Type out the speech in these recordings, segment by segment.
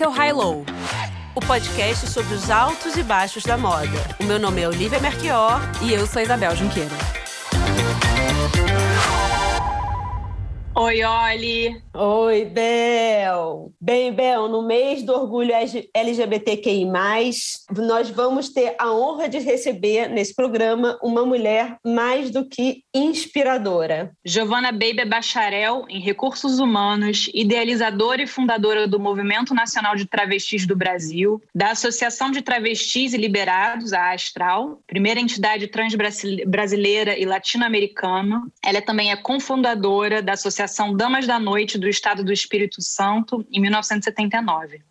Esse é o High Low, o podcast sobre os altos e baixos da moda. O meu nome é Olivia Merquior e eu sou Isabel Junqueira. Oi, Oli. Oi, Bel. Bem, Bel, no mês do orgulho LGBTQI+, nós vamos ter a honra de receber nesse programa uma mulher mais do que inspiradora. Giovana Baby é bacharel em Recursos Humanos, idealizadora e fundadora do Movimento Nacional de Travestis do Brasil, da Associação de Travestis e Liberados, a Astral, primeira entidade trans brasileira e latino-americana. Ela também é cofundadora da Associação Damas da Noite do Estado do Espírito Santo, em 1979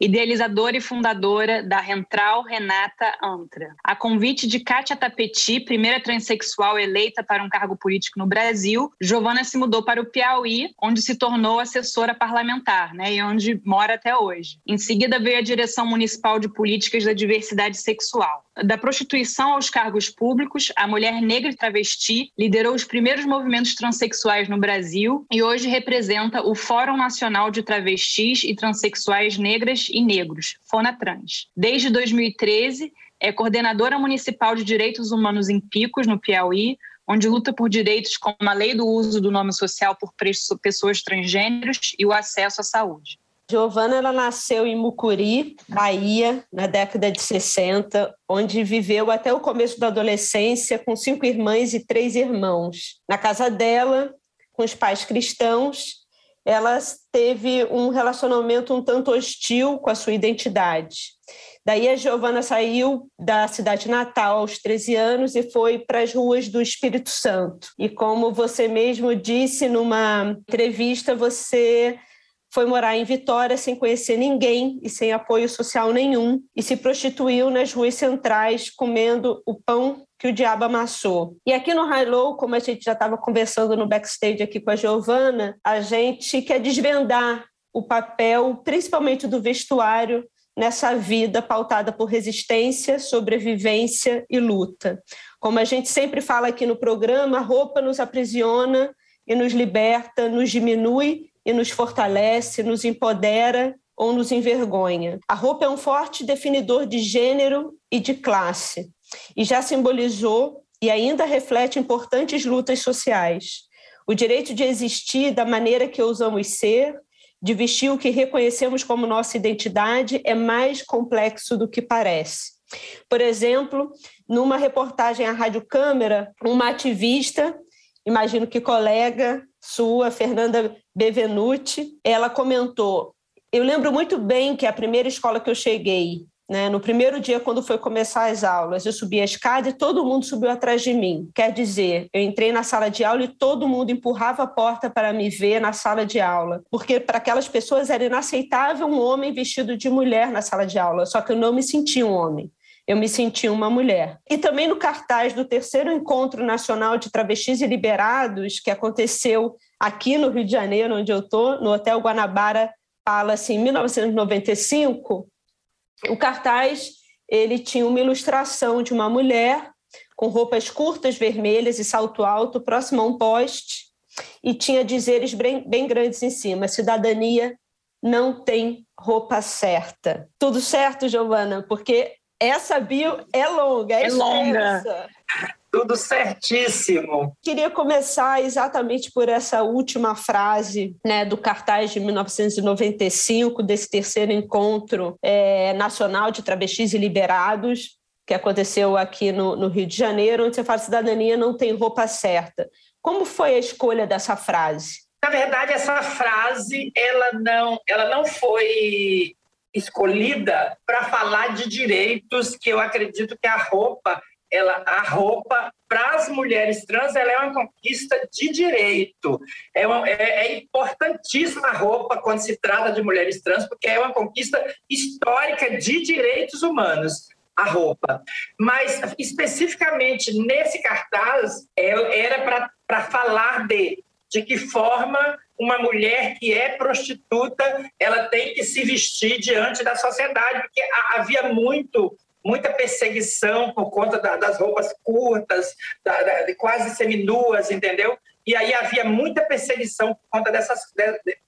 idealizadora e fundadora da Rentral Renata Antra. A convite de Kátia Tapeti, primeira transexual eleita para um cargo político no Brasil, Giovana se mudou para o Piauí, onde se tornou assessora parlamentar, né, e onde mora até hoje. Em seguida veio a direção municipal de políticas da diversidade sexual. Da prostituição aos cargos públicos, a mulher negra e travesti liderou os primeiros movimentos transexuais no Brasil e hoje representa o Fórum Nacional de Travestis e Transsexuais Negras e Negros, FONATRANS. Desde 2013, é coordenadora municipal de direitos humanos em Picos, no Piauí, onde luta por direitos como a lei do uso do nome social por pessoas transgêneros e o acesso à saúde. Giovana ela nasceu em Mucuri, Bahia, na década de 60, onde viveu até o começo da adolescência com cinco irmãs e três irmãos. Na casa dela, com os pais cristãos, ela teve um relacionamento um tanto hostil com a sua identidade. Daí a Giovana saiu da cidade natal aos 13 anos e foi para as ruas do Espírito Santo. E como você mesmo disse numa entrevista, você foi morar em Vitória sem conhecer ninguém e sem apoio social nenhum e se prostituiu nas ruas centrais comendo o pão que o diabo amassou. E aqui no High Low, como a gente já estava conversando no backstage aqui com a Giovana, a gente quer desvendar o papel, principalmente do vestuário, nessa vida pautada por resistência, sobrevivência e luta. Como a gente sempre fala aqui no programa, a roupa nos aprisiona e nos liberta, nos diminui e nos fortalece, nos empodera ou nos envergonha. A roupa é um forte definidor de gênero e de classe e já simbolizou e ainda reflete importantes lutas sociais. O direito de existir da maneira que ousamos ser, de vestir o que reconhecemos como nossa identidade, é mais complexo do que parece. Por exemplo, numa reportagem à Rádio Câmara, uma ativista, imagino que colega sua, Fernanda Bevenuti, ela comentou: Eu lembro muito bem que a primeira escola que eu cheguei, né? No primeiro dia, quando foi começar as aulas, eu subi a escada e todo mundo subiu atrás de mim. Quer dizer, eu entrei na sala de aula e todo mundo empurrava a porta para me ver na sala de aula, porque para aquelas pessoas era inaceitável um homem vestido de mulher na sala de aula, só que eu não me sentia um homem. Eu me senti uma mulher. E também no cartaz do terceiro Encontro Nacional de Travestis e Liberados, que aconteceu aqui no Rio de Janeiro, onde eu estou, no Hotel Guanabara Palace, em 1995, o cartaz ele tinha uma ilustração de uma mulher com roupas curtas vermelhas e salto alto próximo a um poste e tinha dizeres bem, bem grandes em cima: cidadania não tem roupa certa. Tudo certo, Giovana? Porque essa bio é longa, é, é longa. Tudo certíssimo. Queria começar exatamente por essa última frase né, do cartaz de 1995, desse terceiro encontro é, nacional de travestis e liberados, que aconteceu aqui no, no Rio de Janeiro, onde você fala cidadania não tem roupa certa. Como foi a escolha dessa frase? Na verdade, essa frase ela não, ela não foi escolhida para falar de direitos que eu acredito que a roupa ela, a roupa para as mulheres trans ela é uma conquista de direito. É, uma, é, é, importantíssima a roupa quando se trata de mulheres trans, porque é uma conquista histórica de direitos humanos. A roupa. Mas, especificamente nesse cartaz, é, era para falar de de que forma uma mulher que é prostituta ela tem que se vestir diante da sociedade, porque havia muito muita perseguição por conta da, das roupas curtas, da, da, de quase seminuas, entendeu? e aí havia muita perseguição por conta dessas,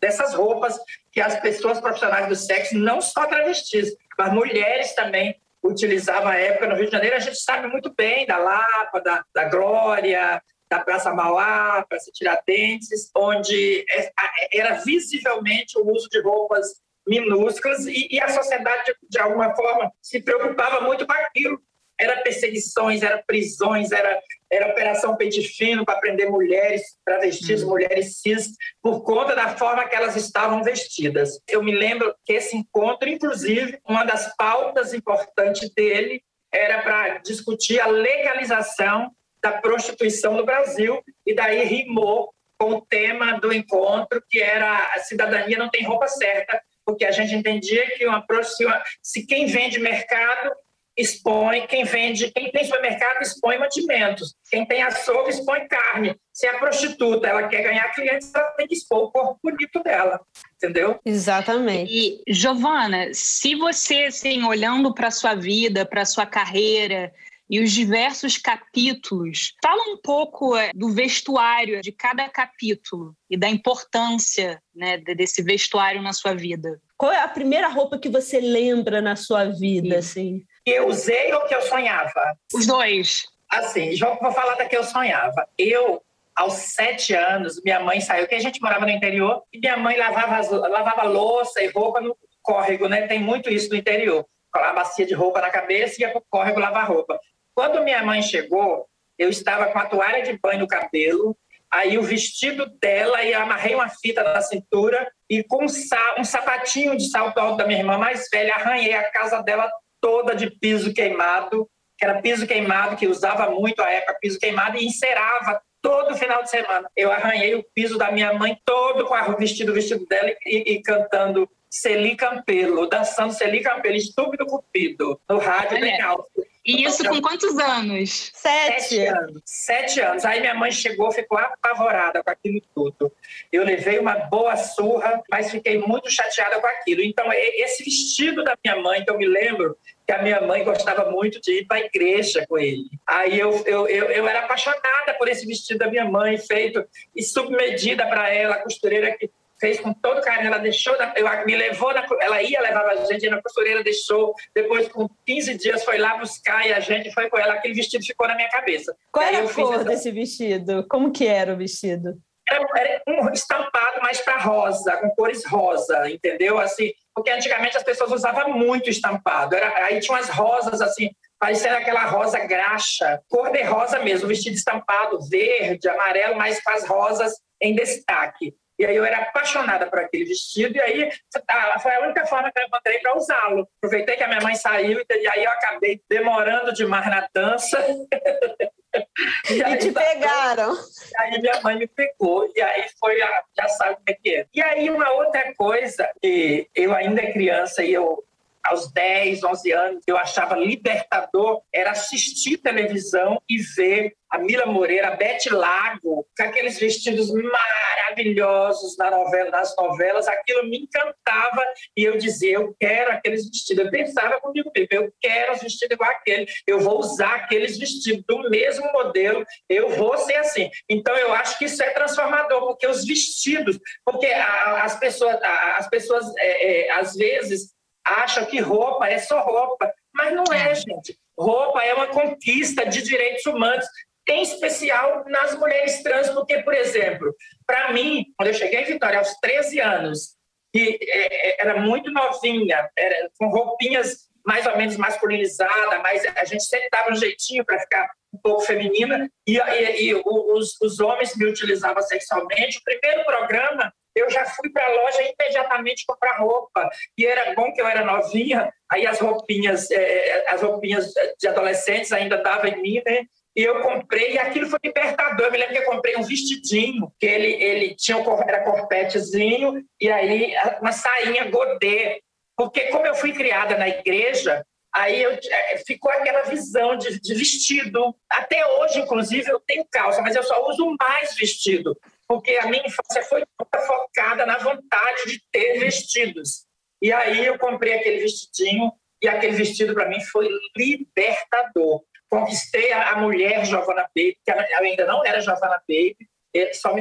dessas roupas que as pessoas profissionais do sexo, não só travestis, mas mulheres também utilizavam à época no Rio de Janeiro. A gente sabe muito bem da Lapa, da, da Glória, da Praça Mauá, Praça Tiradentes, onde é, era visivelmente o uso de roupas minúsculas e, e a sociedade, de alguma forma, se preocupava muito com aquilo era perseguições, era prisões, era, era operação pente fino para prender mulheres travestis, uhum. mulheres cis, por conta da forma que elas estavam vestidas. Eu me lembro que esse encontro, inclusive, uma das pautas importantes dele era para discutir a legalização da prostituição no Brasil, e daí rimou com o tema do encontro, que era a cidadania não tem roupa certa, porque a gente entendia que uma prostituição, se quem vende mercado expõe, quem vende, quem tem supermercado expõe mantimentos, quem tem açougue expõe carne. Se a prostituta ela quer ganhar clientes, ela tem que expor o corpo bonito dela, entendeu? Exatamente. E Giovana, se você assim olhando para sua vida, para sua carreira, e os diversos capítulos. Fala um pouco é, do vestuário de cada capítulo e da importância né, desse vestuário na sua vida. Qual é a primeira roupa que você lembra na sua vida, Sim. assim? que eu usei ou que eu sonhava? Os dois. Assim, vou falar da que eu sonhava. Eu, aos sete anos, minha mãe saiu, porque a gente morava no interior, e minha mãe lavava, lavava louça e roupa no córrego, né? Tem muito isso no interior. Colava bacia de roupa na cabeça e ia pro córrego lavar roupa. Quando minha mãe chegou, eu estava com a toalha de banho no cabelo, aí o vestido dela e amarrei uma fita na cintura e com um, um sapatinho de salto alto da minha irmã mais velha, arranhei a casa dela toda de piso queimado, que era piso queimado, que usava muito a época piso queimado, e encerava todo final de semana. Eu arranhei o piso da minha mãe todo com o vestido, vestido dela e, e cantando Celi Campelo, dançando Celi Campelo, estúpido cupido, no rádio bem alto. E isso com quantos anos? Sete. Sete anos. Sete anos. Aí minha mãe chegou, ficou apavorada com aquilo tudo. Eu levei uma boa surra, mas fiquei muito chateada com aquilo. Então, esse vestido da minha mãe, que eu me lembro, que a minha mãe gostava muito de ir para a igreja com ele. Aí eu, eu, eu, eu, era apaixonada por esse vestido da minha mãe, feito e submedida para ela, a costureira que fez com todo carinho, ela deixou, eu, me levou, na, ela ia, levava a gente na costureira, deixou, depois com 15 dias foi lá buscar e a gente foi com ela, aquele vestido ficou na minha cabeça. Qual era a cor essa... desse vestido? Como que era o vestido? Era, era um estampado mais para rosa, com cores rosa, entendeu? Assim, porque antigamente as pessoas usavam muito estampado, era, aí tinha umas rosas assim, parecendo aquela rosa graxa, cor de rosa mesmo, vestido estampado, verde, amarelo, mas com as rosas em destaque. E aí eu era apaixonada por aquele vestido, e aí ah, foi a única forma que eu encontrei para usá-lo. Aproveitei que a minha mãe saiu, e aí eu acabei demorando demais na dança. e, e te pegaram. Aí minha mãe me pegou, e aí foi, já sabe o que é. E aí uma outra coisa, que eu ainda criança e eu aos 10, 11 anos, eu achava libertador era assistir televisão e ver a Mila Moreira, a Bete Lago, com aqueles vestidos maravilhosos na novela, nas novelas, aquilo me encantava e eu dizia, eu quero aqueles vestidos. Eu pensava comigo mesmo, eu quero os vestidos igual aquele, eu vou usar aqueles vestidos do mesmo modelo, eu vou ser assim. Então eu acho que isso é transformador, porque os vestidos, porque as pessoas, as pessoas é, é, às vezes acham que roupa é só roupa, mas não é, gente. Roupa é uma conquista de direitos humanos, em especial nas mulheres trans, porque, por exemplo, para mim, quando eu cheguei em Vitória aos 13 anos, que é, é, era muito novinha, era, com roupinhas mais ou menos masculinizadas, mas a gente sempre dava um jeitinho para ficar um pouco feminina, e, e, e os, os homens me utilizavam sexualmente. O primeiro programa eu já fui para a loja imediatamente comprar roupa. E era bom que eu era novinha, aí as roupinhas, é, as roupinhas de adolescentes ainda davam em mim, né? E eu comprei, e aquilo foi libertador. Eu me lembro que eu comprei um vestidinho, que ele, ele tinha um, era corpetezinho, e aí uma sainha godê. Porque como eu fui criada na igreja, aí eu, é, ficou aquela visão de, de, vestido. Até hoje, inclusive, eu tenho calça, mas eu só uso mais vestido porque a minha infância foi focada na vontade de ter vestidos. E aí eu comprei aquele vestidinho e aquele vestido para mim foi libertador. Conquistei a, mulher Giovanna Baby, que ainda não era Giovanna Baby,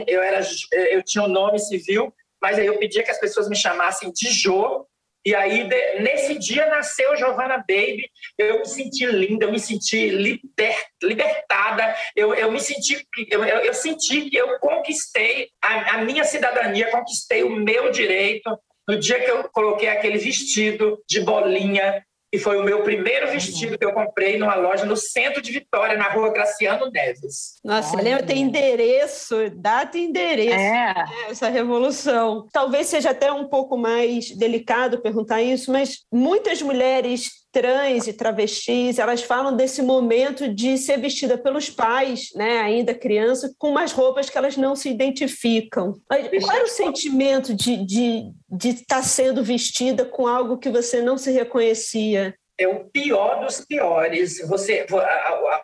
eu, era, eu tinha um nome civil, mas aí eu pedia que as pessoas me chamassem de Jô, e aí, nesse dia, nasceu Giovanna Baby. Eu me senti linda, eu me senti liber, libertada, eu, eu me senti, eu, eu, senti que eu conquistei a, a minha cidadania, conquistei o meu direito. No dia que eu coloquei aquele vestido de bolinha, que foi o meu primeiro vestido que eu comprei numa loja no centro de Vitória, na rua Graciano Neves. Nossa, lembra, tem endereço, data e endereço. É. Né, essa revolução. Talvez seja até um pouco mais delicado perguntar isso, mas muitas mulheres trans e travestis, elas falam desse momento de ser vestida pelos pais, né, ainda criança, com umas roupas que elas não se identificam. Qual era o sentimento de estar de, de estar sendo vestida com algo que você não se reconhecia? é o pior dos piores. Você,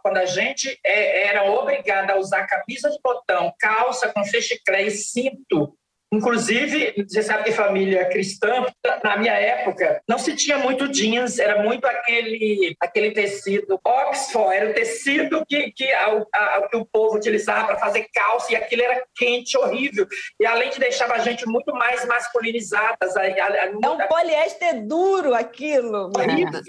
quando a gente é, era obrigada a usar camisa de botão, calça com fechiclé e cinto, Inclusive, você sabe que família cristã, na minha época, não se tinha muito jeans, era muito aquele, aquele tecido Oxford, era o tecido que, que, a, a, que o povo utilizava para fazer calça, e aquilo era quente, horrível. E além de deixava a gente muito mais masculinizadas. A, é um poliéster duro aquilo. Horrível.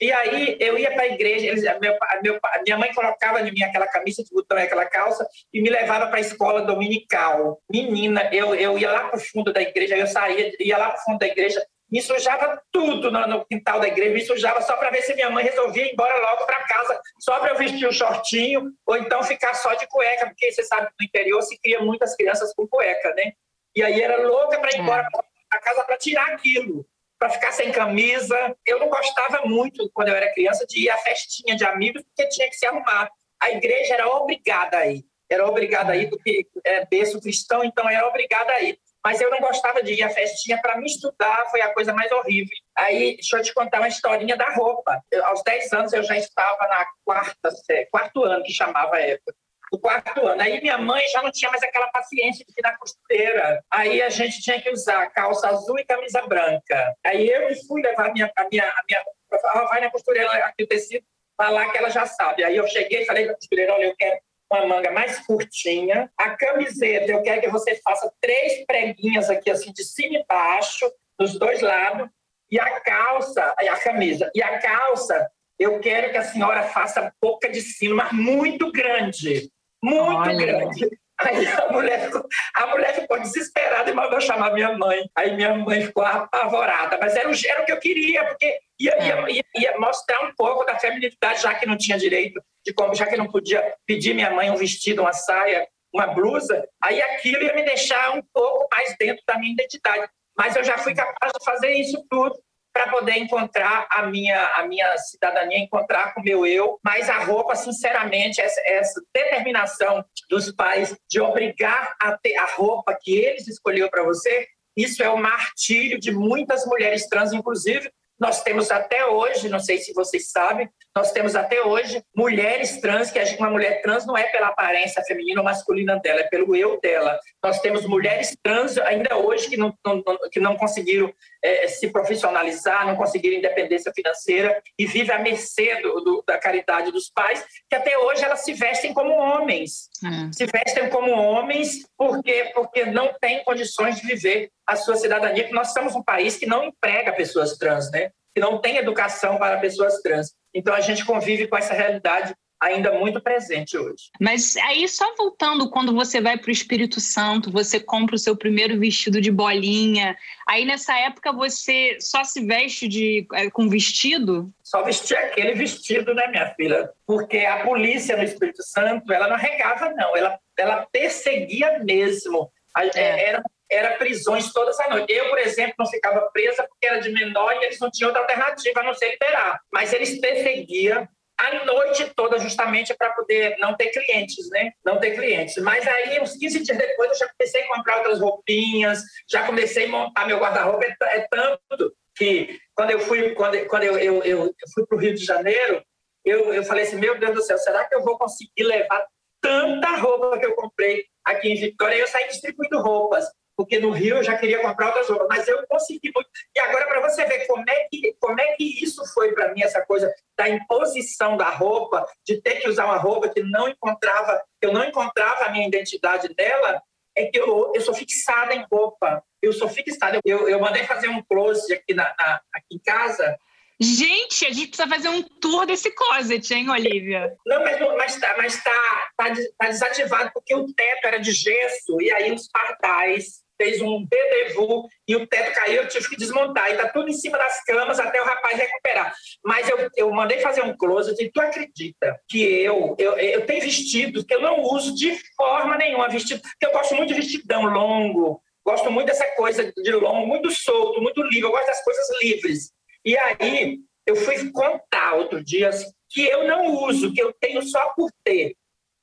E aí eu ia para a igreja, eles, meu, meu, minha mãe colocava em mim aquela camisa de botão e aquela calça e me levava para a escola dominical. Menina, eu, eu eu ia lá para o fundo da igreja, eu saía, ia lá para o fundo da igreja, me sujava tudo no, no quintal da igreja, me sujava só para ver se minha mãe resolvia ir embora logo para casa, só para eu vestir o um shortinho, ou então ficar só de cueca, porque você sabe que no interior se cria muitas crianças com cueca, né? E aí era louca para ir é. embora para casa para tirar aquilo, para ficar sem camisa. Eu não gostava muito, quando eu era criança, de ir à festinha de amigos, porque tinha que se arrumar. A igreja era obrigada a ir era obrigada a ir, porque é berço cristão, então era obrigada a ir. Mas eu não gostava de ir à festinha para me estudar, foi a coisa mais horrível. Aí, deixa eu te contar uma historinha da roupa. Eu, aos 10 anos eu já estava na quarta, quarto ano, que chamava época o quarto ano. Aí minha mãe já não tinha mais aquela paciência de ir na costureira. Aí a gente tinha que usar calça azul e camisa branca. Aí eu fui levar minha, a minha, a minha ela vai na costureira aqui o tecido, falar que ela já sabe. Aí eu cheguei e falei para a costureira, olha, eu quero uma manga mais curtinha. A camiseta, eu quero que você faça três preguinhas aqui, assim, de cima e baixo, dos dois lados. E a calça, a camisa, e a calça, eu quero que a senhora faça boca de sino, mas muito grande. Muito Olha. grande. Aí a mulher, ficou, a mulher ficou desesperada e mandou chamar minha mãe. Aí minha mãe ficou apavorada. Mas era o, era o que eu queria, porque ia, ia, ia, ia, mostrar um pouco da feminilidade, já que não tinha direito de como, já que não podia pedir minha mãe um vestido, uma saia, uma blusa. Aí aquilo ia me deixar um pouco mais dentro da minha identidade. Mas eu já fui capaz de fazer isso tudo para poder encontrar a minha, a minha cidadania, encontrar com o meu eu. Mas a roupa, sinceramente, essa, essa determinação dos pais de obrigar a ter a roupa que eles escolheram para você, isso é o martírio de muitas mulheres trans, inclusive nós temos até hoje, não sei se vocês sabem, nós temos até hoje mulheres trans, que uma mulher trans não é pela aparência feminina ou masculina dela, é pelo eu dela. Nós temos mulheres trans ainda hoje que não, não que não conseguiram é, se profissionalizar, não conseguiram independência financeira e vivem à mercê do, do, da caridade dos pais, que até hoje elas se vestem como homens. Hum. Se vestem como homens porque, porque não têm condições de viver a sua cidadania, que nós somos um país que não emprega pessoas trans, né? que não tem educação para pessoas trans. Então a gente convive com essa realidade ainda muito presente hoje. Mas aí, só voltando, quando você vai para o Espírito Santo, você compra o seu primeiro vestido de bolinha. Aí, nessa época, você só se veste de, é, com vestido? Só vestia aquele vestido, né, minha filha? Porque a polícia no Espírito Santo, ela não arregava, não. Ela, ela perseguia mesmo. É. Era era prisões todas as noites. Eu, por exemplo, não ficava presa porque era de menor e eles não tinham outra alternativa a não ser liberar. Mas eles perseguiam a noite toda justamente para poder não ter clientes, né? Não ter clientes. Mas aí, uns 15 dias depois, eu já comecei a comprar outras roupinhas, já comecei a montar meu guarda-roupa. É, é, tanto que quando eu fui, quando, quando eu, eu, eu fui para o Rio de Janeiro, eu, eu falei assim, meu Deus do céu, será que eu vou conseguir levar tanta roupa que eu comprei aqui em Vitória? Eu saí distribuindo roupas. Porque no Rio eu já queria comprar outras roupas, mas eu consegui muito. E agora, para você ver como é, que, como é que isso foi para mim, essa coisa da imposição da roupa, de ter que usar uma roupa que não encontrava, eu não encontrava a minha identidade dela, é que eu, eu sou fixada em roupa. Eu sou fixada. Eu, eu mandei fazer um close aqui, na, na aqui em casa Gente, a gente precisa fazer um tour desse closet, hein, Olivia? Não, mas, mas, tá, mas tá, tá, tá desativado porque o teto era de gesso e aí os pardais fez um dedevu e o teto caiu, eu tive que desmontar. E tá tudo em cima das camas até o rapaz recuperar. Mas eu, eu mandei fazer um closet e tu acredita que eu, eu, eu tenho vestidos que eu não uso de forma nenhuma, vestido, porque eu gosto muito de vestidão longo, gosto muito dessa coisa de longo, muito solto, muito livre, eu gosto das coisas livres. E aí eu fui contar outro dia que eu não uso, que eu tenho só por ter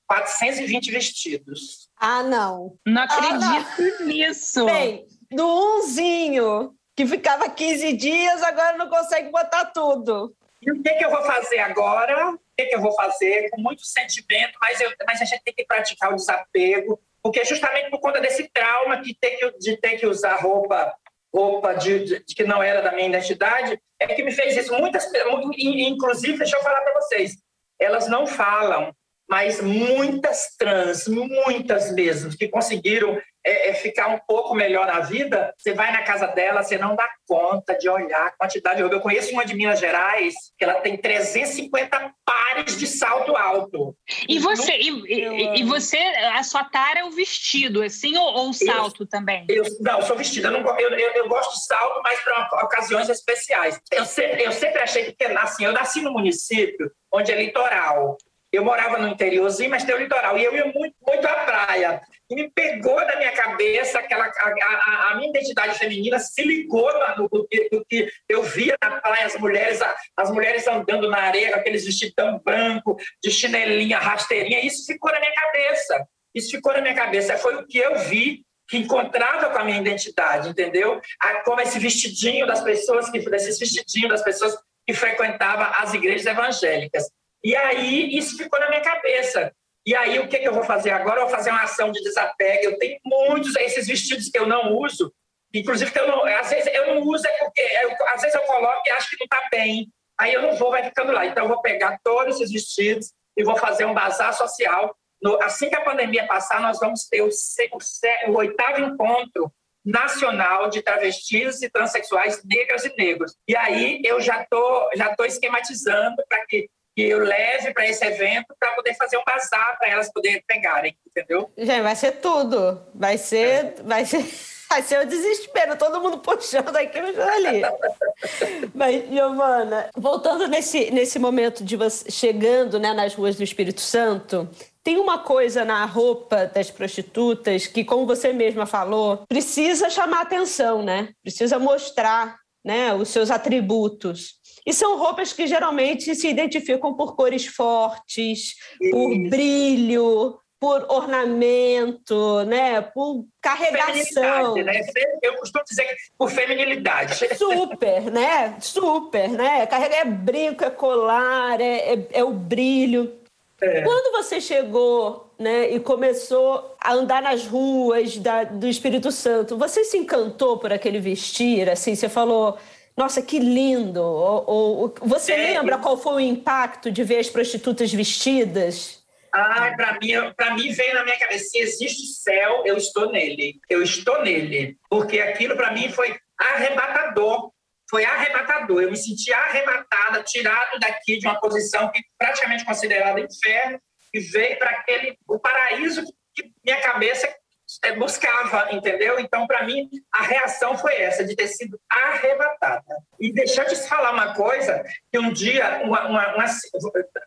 420 vestidos. Ah, não. Não acredito ah, não. nisso. Bem, do umzinho, que ficava 15 dias, agora não consegue botar tudo. E o que, que eu vou fazer agora? O que, que eu vou fazer? Com muito sentimento, mas, eu, mas a gente tem que praticar o desapego, porque justamente por conta desse trauma que tem que, de ter que usar roupa roupa de, de, de, que não era da minha identidade, é que me fez isso. Muitas, inclusive, deixa eu falar para vocês, elas não falam, mas muitas trans, muitas mesmo, que conseguiram é, é, ficar um pouco melhor na vida, você vai na casa dela, você não dá conta de olhar a quantidade de roupa. Eu conheço uma de Minas Gerais, que ela tem 350 pares de salto alto. E você, e, e, você a sua tara é o vestido, assim, ou, ou o salto eu, também? Eu, não, eu sou não, eu, eu, eu, gosto de salto, mas para ocasiões especiais. Eu sempre, eu sempre achei que, assim, eu nasci no município onde é litoral. Eu morava no interiorzinho, mas tem o litoral. E eu ia muito, muito à praia. E me pegou da minha cabeça aquela. A, a, a minha identidade feminina se ligou no, no, que eu via na praia as mulheres, as mulheres andando na areia, aqueles vestidão branco, de chinelinha, rasteirinha. Isso ficou na minha cabeça. Isso ficou na minha cabeça. Foi o que eu vi que encontrava com a minha identidade, entendeu? Como esse vestidinho das pessoas, que esses vestidinhos das pessoas que frequentavam as igrejas evangélicas. E aí isso ficou na minha cabeça. E aí o que, que eu vou fazer agora? Eu vou fazer uma ação de desapego. Eu tenho muitos esses vestidos que eu não uso, inclusive que eu não, às vezes eu não uso é porque eu, às vezes eu coloco e acho que não está bem. Aí eu não vou, vai ficando lá. Então eu vou pegar todos esses vestidos e vou fazer um bazar social. No, assim que a pandemia passar, nós vamos ter o, o, o oitavo encontro nacional de travestis e transexuais negras e negros. E aí eu já tô já tô esquematizando para que que eu leve para esse evento para poder fazer um bazar para elas poderem pegarem, entendeu? Gente, vai ser tudo. Vai ser, é. vai ser, vai ser o desespero, todo mundo puxando aqui e ali. Mas, Giovana, voltando nesse, nesse momento de você chegando né, nas ruas do Espírito Santo, tem uma coisa na roupa das prostitutas que, como você mesma falou, precisa chamar atenção, né? Precisa mostrar né, os seus atributos. E são roupas que geralmente se identificam por cores fortes, Isso. por brilho, por ornamento, né? por carregação. Né? Eu costumo dizer que por feminilidade. Super, né? Super, né? Carrega é brinco, é colar, é, é, é o brilho. É. Quando você chegou né, e começou a andar nas ruas da, do Espírito Santo, você se encantou por aquele vestir? Assim, você falou, nossa, que lindo! Ou, ou você é, lembra qual foi o impacto de ver as prostitutas vestidas? Ah, para mim, para mim veio na minha cabeça, se existe céu, eu estou nele. Eu estou nele. Porque aquilo para mim foi arrebatador. Foi arrebatador. Eu me senti arrebatada, tirado daqui de uma posição que praticamente considerada inferno e veio para aquele o paraíso que minha cabeça buscava, entendeu? Então, para mim, a reação foi essa, de ter sido arrebatada. E deixa eu te falar uma coisa, que um dia uma, uma, uma,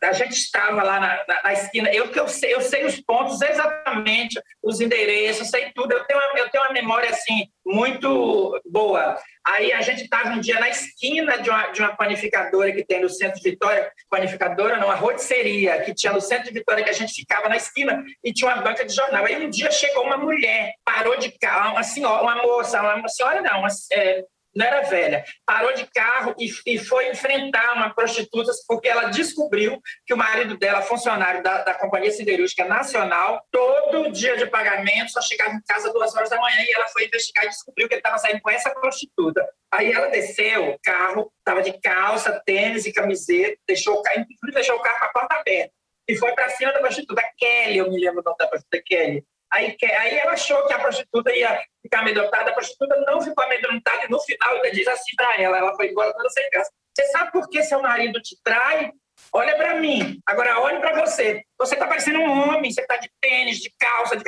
a gente estava lá na, na, na, esquina, eu, eu, sei, eu sei os pontos exatamente, os endereços, sei tudo, eu tenho eu tenho uma memória, assim, muito boa. Aí a gente estava um dia na esquina de uma, de uma panificadora que tem no centro de Vitória, panificadora não, uma rotisseria que tinha no centro de Vitória, que a gente ficava na esquina e tinha uma banca de jornal. Aí um dia chegou uma mulher, parou de carro, uma senhora, uma moça, uma senhora não, uma, é, não era velha, parou de carro e, e, foi enfrentar uma prostituta porque ela descobriu que o marido dela, funcionário da, da Companhia Siderúrgica Nacional, todo dia de pagamento só chegava em casa duas horas da manhã e ela foi investigar e descobriu que ele estava saindo com essa prostituta. Aí ela desceu o carro, estava de calça, tênis e camiseta, deixou o carro, deixou o carro com a porta aberta e foi para cima da prostituta Kelly, eu me lembro da prostituta Kelly. Aí, aí ela achou que a prostituta ia ficar amedrontada, a prostituta não ficou amedrontada e no final ainda diz assim para ela, ela foi embora toda sem graça. Você sabe por que seu marido te trai? Olha para mim, agora olhe para você. Você está parecendo um homem, você está de tênis, de calça, de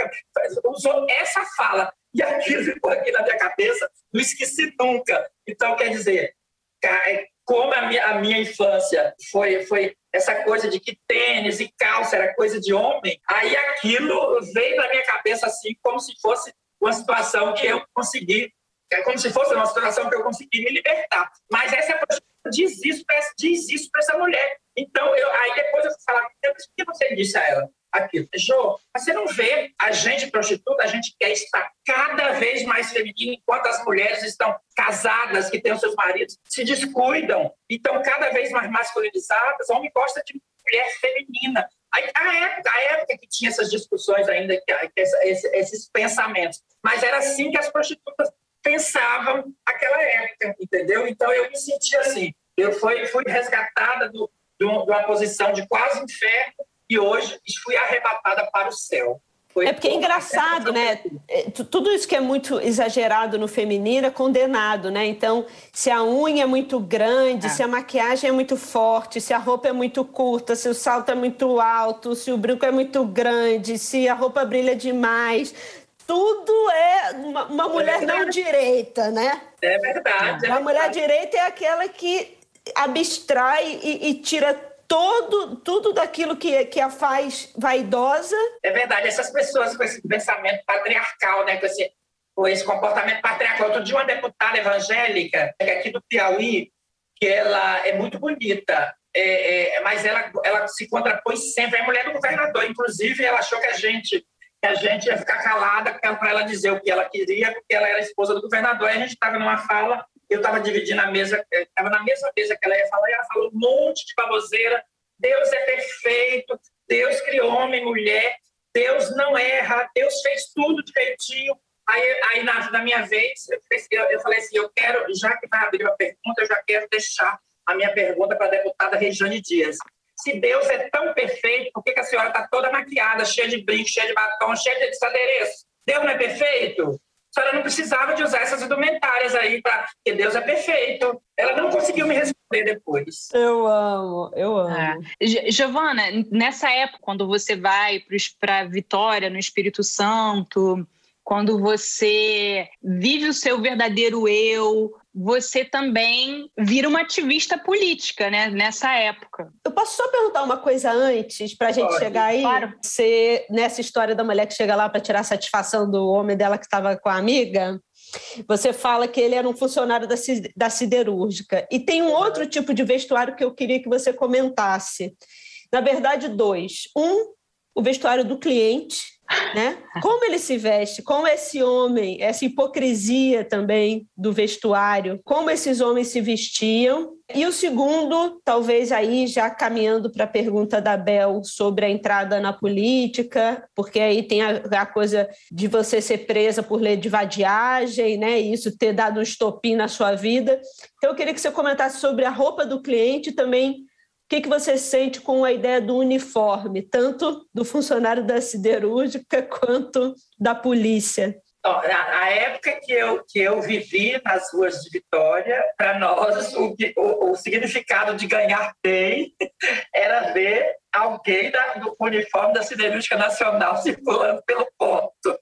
usou essa fala e aquilo ficou aqui na minha cabeça, não esqueci nunca. Então, quer dizer, como a minha, a minha infância foi, foi essa coisa de que tênis e calça era coisa de homem, aí aquilo veio na minha cabeça assim, como se fosse uma situação que eu consegui, é como se fosse uma situação que eu consegui me libertar. Mas essa diz isso, diz isso para essa mulher. Então, eu, aí depois eu fui falar, o que você disse a ela? Aquilo. Jô, você não vê a gente prostituta, a gente quer estar cada vez mais feminina, enquanto as mulheres estão casadas, que têm os seus maridos, se descuidam, e estão cada vez mais masculinizadas. O homem gosta de mulher feminina. A época, a época que tinha essas discussões ainda, esses, pensamentos. Mas era assim que as prostitutas pensavam naquela época, entendeu? Então eu me senti assim. Eu fui, fui resgatada do, de uma posição de quase inferno e hoje fui arrebatada para o céu. Foi é porque é engraçado, né? É, tudo isso que é muito exagerado no feminino é condenado, né? Então, se a unha é muito grande, é. se a maquiagem é muito forte, se a roupa é muito curta, se o salto é muito alto, se o brinco é muito grande, se a roupa brilha demais, tudo é uma, uma é mulher não direita, né? É verdade. É uma mulher direita é aquela que abstrai e, e tira todo, tudo daquilo que, que a faz vaidosa. É verdade, essas pessoas com esse pensamento patriarcal, né, com, esse, com esse comportamento patriarcal. Outro dia, uma deputada evangélica, aqui do Piauí, que ela é muito bonita, é, é, mas ela, ela se contrapôs sempre. É mulher do governador, inclusive, ela achou que a gente que a gente ia ficar calada para ela dizer o que ela queria, porque ela era esposa do governador. E a gente estava numa fala eu estava dividindo a mesa, estava na mesma mesa que ela ia falar, e ela falou um monte de baboseira. Deus é perfeito, Deus criou homem e mulher, Deus não erra, Deus fez tudo direitinho. Aí, aí na, na minha vez, eu, eu, falei assim: eu quero, já que vai abrir uma pergunta, eu já quero deixar a minha pergunta para a deputada Regiane Dias. Se Deus é tão perfeito, por que, que a senhora está toda maquiada, cheia de brinco, cheia de batom, cheia de adereço? Deus não é perfeito? A senhora não precisava de usar essas indumentárias aí, pra, porque Deus é perfeito. Ela não conseguiu me responder depois. Eu amo, eu amo. É. Giovana, nessa época, quando você vai para Vitória, no Espírito Santo, quando você vive o seu verdadeiro eu, você também vira uma ativista política, né? Nessa época. Eu posso só perguntar uma coisa antes, para a gente Pode. chegar aí? Claro. Você, nessa história da mulher que chega lá para tirar satisfação do homem dela que estava com a amiga, você fala que ele era um funcionário da, da siderúrgica. E tem um outro tipo de vestuário que eu queria que você comentasse. Na verdade, dois. Um, o vestuário do cliente, né? Como ele se veste, como esse homem, essa hipocrisia também do vestuário, como esses homens se vestiam. E o segundo, talvez aí já caminhando para a pergunta da Bel sobre a entrada na política, porque aí tem a, a, coisa de você ser presa por lei de vadiagem, né? E isso ter dado um estopim na sua vida. Então eu queria que você comentasse sobre a roupa do cliente também o que, que você sente com a ideia do uniforme, tanto do funcionário da siderúrgica quanto da polícia? Na época que eu, que eu vivi nas ruas de Vitória, para nós o, o, o, significado de ganhar bem era ver alguém da, do uniforme da Siderúrgica Nacional circulando pelo ponto.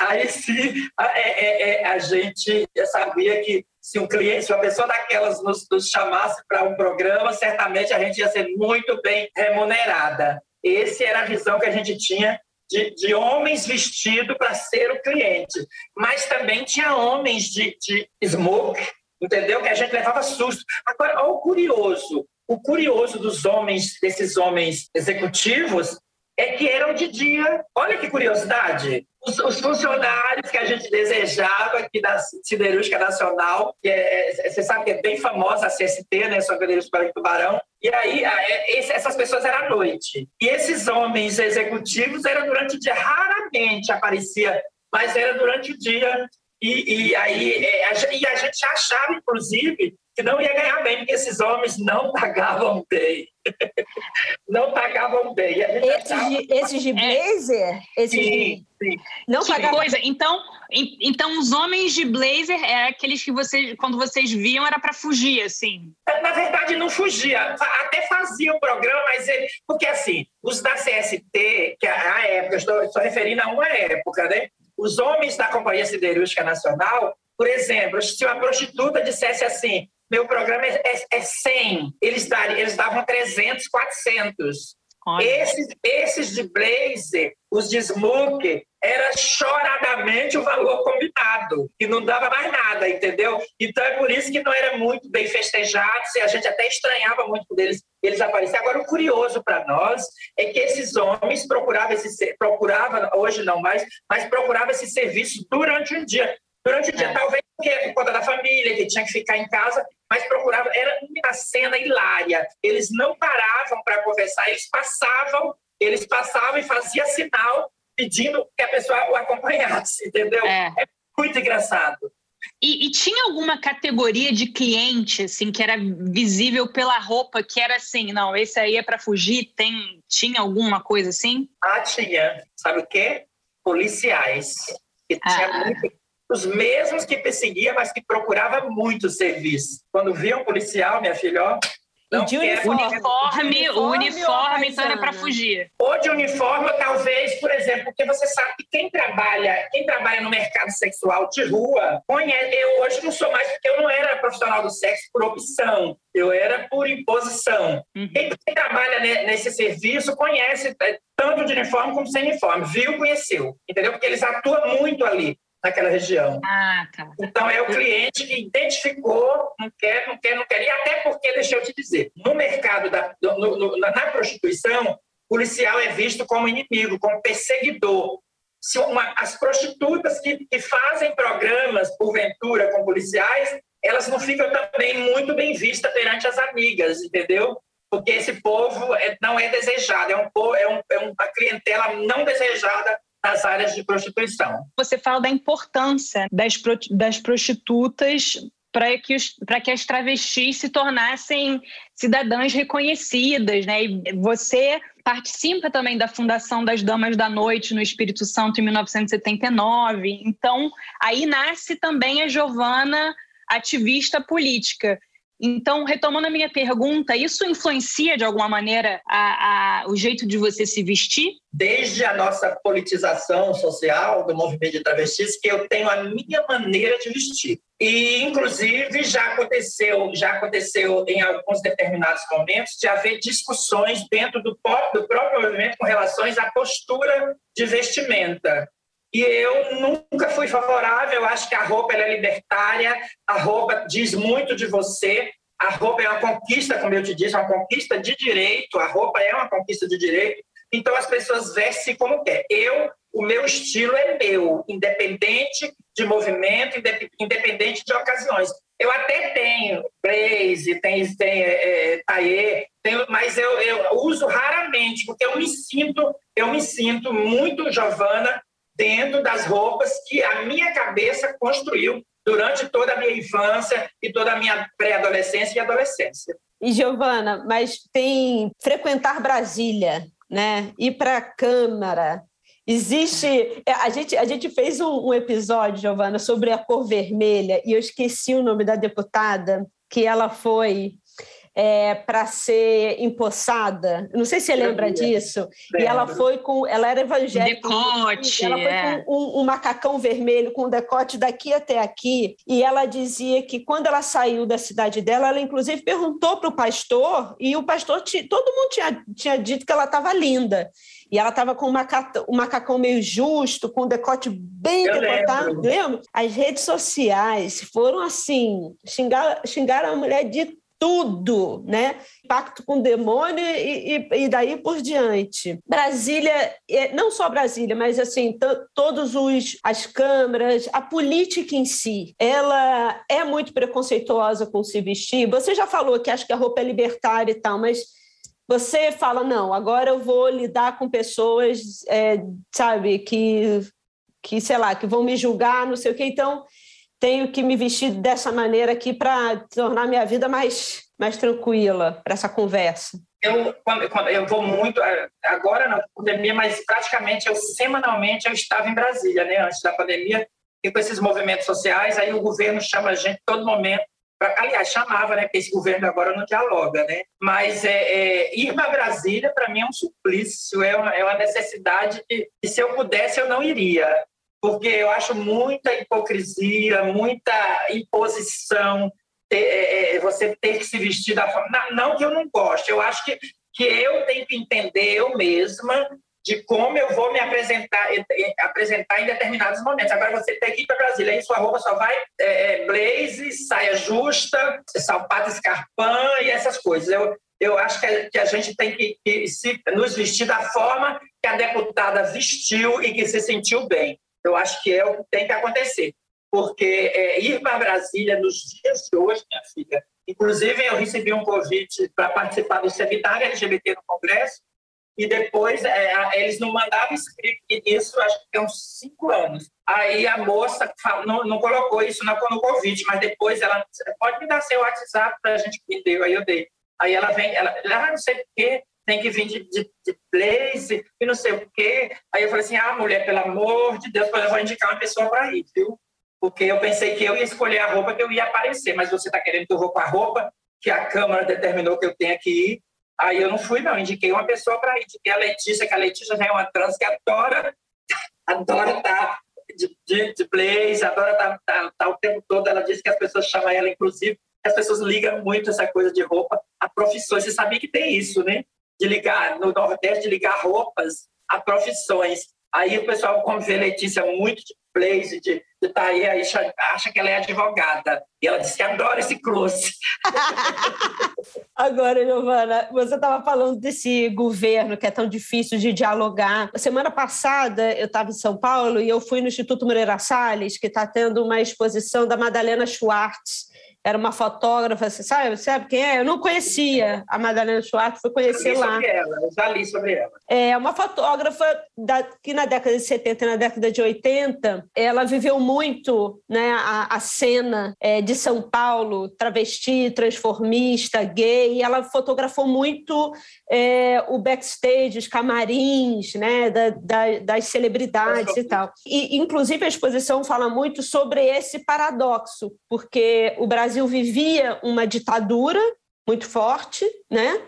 Aí sim, a, é, é, é, a gente sabia que se um cliente, se uma pessoa daquelas nos, nos chamasse para um programa, certamente a gente ia ser muito bem remunerada. Essa era a visão que a gente tinha de, de homens vestidos para ser o cliente. Mas também tinha homens de, de smoke, entendeu? Que a gente levava susto. Agora, olha o curioso. O curioso dos homens, desses homens executivos, é que eram de dia. Olha que curiosidade. Os, os, funcionários que a gente desejava aqui da Siderúrgica Nacional, que é, é, você sabe que é bem famosa a CST, né, São para o Tubarão, e aí é, essas pessoas eram à noite. E esses homens executivos eram durante o dia, raramente aparecia, mas era durante o dia. E, e aí é, e a gente achava, inclusive, que não ia ganhar bem, porque esses homens não pagavam bem. não pagavam bem. Esses, achava... de, esses de blazer? Esses sim, de... sim. Não que pagavam... coisa. Então, então, os homens de blazer é aqueles que vocês, quando vocês viam, era para fugir, assim? Na verdade, não fugia. Até fazia o programa, mas ele... Porque, assim, os da CST, que a época, estou, estou referindo a uma época, né? Os homens da Companhia Siderúrgica Nacional, por exemplo, se uma prostituta dissesse assim, meu programa é, é, é 100, eles, dariam, eles davam 300, 400. Esses, esses de blazer, os de smoke, era choradamente o valor combinado, e não dava mais nada, entendeu? Então é por isso que não era muito bem festejado, e a gente até estranhava muito deles eles aparecerem. Agora, o curioso para nós é que esses homens procuravam esse procuravam, hoje não mais, mas procuravam esse serviço durante o dia. Durante o dia, é. talvez por conta da família, que tinha que ficar em casa, mas procurava. Era uma cena hilária. Eles não paravam para conversar, eles passavam, eles passavam e faziam sinal pedindo que a pessoa o acompanhasse, entendeu? É, é muito engraçado. E, e, tinha alguma categoria de cliente assim que era visível pela roupa que era assim, não, esse aí é para fugir? Tem, tinha alguma coisa assim? Ah, tinha. Sabe o quê? Policiais. E ah. tinha muito, os mesmos que perseguia, mas que procurava muito serviço. Quando via um policial, minha filha, ó, não de uniforme, uniforme, o uniforme então era para fugir. Ou de uniforme, talvez, por exemplo, porque você sabe que quem trabalha, quem trabalha no mercado sexual de rua, conhece, eu hoje não sou mais, porque eu não era profissional do sexo por opção, eu era por imposição. Uhum. Quem, quem, trabalha nesse serviço conhece é, tanto de uniforme como sem uniforme, viu, conheceu, entendeu? Porque eles atuam muito ali naquela região. Ah, tá. Então é o cliente que identificou, não quer, não quer, não quer. E até porque, deixa eu te dizer, no mercado, da, no, no, na prostituição, policial é visto como inimigo, como perseguidor. Se uma, as prostitutas que, que fazem programas, porventura, com policiais, elas não ficam também muito bem vistas perante as amigas, entendeu? Porque esse povo é, não é desejado, é, um, é, um, é uma clientela não desejada nas áreas de prostituição. Você fala da importância das, das prostitutas para que, que as travestis se tornassem cidadãs reconhecidas, né? E você participa também da fundação das Damas da Noite no Espírito Santo em 1979. Então, aí nasce também a Giovana ativista política. Então, retomando a minha pergunta, isso influencia de alguma maneira a, a, o jeito de você se vestir? Desde a nossa politização social do movimento de travestis, que eu tenho a minha maneira de vestir. E, inclusive, já aconteceu, já aconteceu em alguns determinados momentos de haver discussões dentro do, do próprio movimento com relação à postura de vestimenta. E eu nunca fui favorável, acho que a roupa é libertária, a roupa diz muito de você, a roupa é uma conquista, como eu te disse, é uma conquista de direito, a roupa é uma conquista de direito, então as pessoas vestem como quer. Eu, o meu estilo é meu, independente de movimento, independente de ocasiões. Eu até tenho blaze, tenho, tenho é, é tenho, mas eu, eu uso raramente, porque eu me sinto, eu me sinto muito Giovana dentro das roupas que a minha cabeça construiu durante toda a minha infância e toda a minha pré-adolescência e adolescência. E Giovana, mas tem frequentar Brasília, né? Ir para a Câmara. Existe. É, a gente, a gente fez um, um episódio, Giovana, sobre a cor vermelha, e eu esqueci o nome da deputada, que ela foi é, para ser empossada. Não sei se você lembra disso. Lembro. E ela foi com. Ela era evangélica. Decote. Ela foi é. com um, um, macacão vermelho, com um decote daqui até aqui. E ela dizia que quando ela saiu da cidade dela, ela inclusive perguntou para o pastor, e o pastor, todo mundo tinha, tinha dito que ela estava linda. E ela estava com um macacão, um macacão meio justo, com um decote bem decotado. Lembra? As redes sociais foram assim, xingar, xingaram a mulher de tudo, né? Pacto com o demônio e, e, e daí por diante. Brasília, é, não só Brasília, mas assim, todos os as câmaras, a política em si, ela é muito preconceituosa com se vestir. Você já falou que acha que a roupa é libertária e tal, mas você fala não, agora eu vou lidar com pessoas, é, sabe, que que sei lá, que vão me julgar, não sei o quê. Então tenho que me vestir dessa maneira aqui para tornar minha vida mais, mais tranquila para essa conversa? Eu, quando, eu vou muito, é, agora na pandemia, mas praticamente eu semanalmente eu estava em Brasília, né, antes da pandemia, e com esses movimentos sociais, aí o governo chama a gente todo momento, pra, aliás, chamava, né, porque esse governo agora não dialoga, né, mas é, é ir para Brasília, para mim, é um suplício, é uma, é uma necessidade que, que, se eu pudesse, eu não iria porque eu acho muita hipocrisia, muita imposição, ter, é, é, você ter que se vestir da forma. Não, que eu não goste, eu acho que, que eu tenho que entender eu mesma de como eu vou me apresentar, apresentar em determinados momentos. Agora, você tem que ir para Brasília, aí sua roupa só vai é, é, blaze, saia justa, sapato escarpão e essas coisas. Eu, eu acho que a, que a gente tem que, que se, nos vestir da forma que a deputada vestiu e que se sentiu bem. Eu acho que é o que tem que acontecer. Porque é, ir para Brasília nos dias de hoje, minha filha, inclusive eu recebi um convite para participar do seminário LGBT no Congresso, e depois é, eles não mandavam escrito isso, acho que tem uns cinco anos. Aí a moça não, não colocou isso no, no convite, mas depois ela pode me dar seu WhatsApp para a gente que deu, aí eu dei. Aí ela vem, ela, ela não sei porquê, tem que vir de, de, de blaze e não sei o quê. Aí eu falei assim, ah, mulher, pelo amor de Deus, eu vou indicar uma pessoa para ir, viu? Porque eu pensei que eu ia escolher a roupa que eu ia aparecer, mas você está querendo que eu vou com a roupa que a Câmara determinou que eu tenha que ir. Aí eu não fui, não. Indiquei uma pessoa para ir. Indiquei a Letícia, que a Letícia já é uma trans que adora, adora tá de, de, de blaze, adora tá, tá, tá o tempo todo. Ela disse que as pessoas chamam ela, inclusive, as pessoas ligam muito essa coisa de roupa a profissões. Você sabia que tem isso, né? De ligar, no Nordeste, de ligar roupas a profissões. Aí o pessoal, como vê Letícia muito de blaze, de estar tá aí, aí acha que ela é advogada. E ela disse que adora esse close. Agora, Giovana, você estava falando desse governo que é tão difícil de dialogar. Semana passada eu estava em São Paulo e eu fui no Instituto Moreira Salles, que está tendo uma exposição da Madalena Schwartz, era uma fotógrafa, você sabe, sabe quem é? Eu não conhecia a Madalena Schwartz, fui conhecer eu lá. Sobre ela, eu já li sobre ela. É uma fotógrafa da, que na década de 70 e na década de 80, ela viveu muito né, a, a cena é, de São Paulo, travesti, transformista, gay, ela fotografou muito é, o backstage, os camarins né, da, da, das celebridades e tal. E, inclusive, a exposição fala muito sobre esse paradoxo, porque o Brasil Brasil vivia uma ditadura muito forte, né?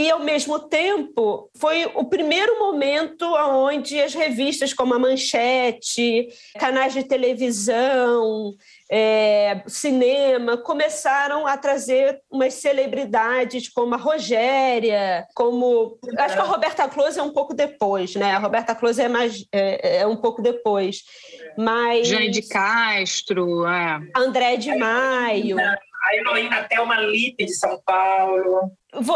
E, ao mesmo tempo, foi o primeiro momento onde as revistas como a Manchete, canais de televisão, é, cinema, começaram a trazer umas celebridades como a Rogéria, como... Acho que a Roberta Close é um pouco depois, né? A Roberta Close é, mais, é, é um pouco depois. Mas... Jane de Castro, é. André de Maio a Heloína Thelma Lippe de São Paulo.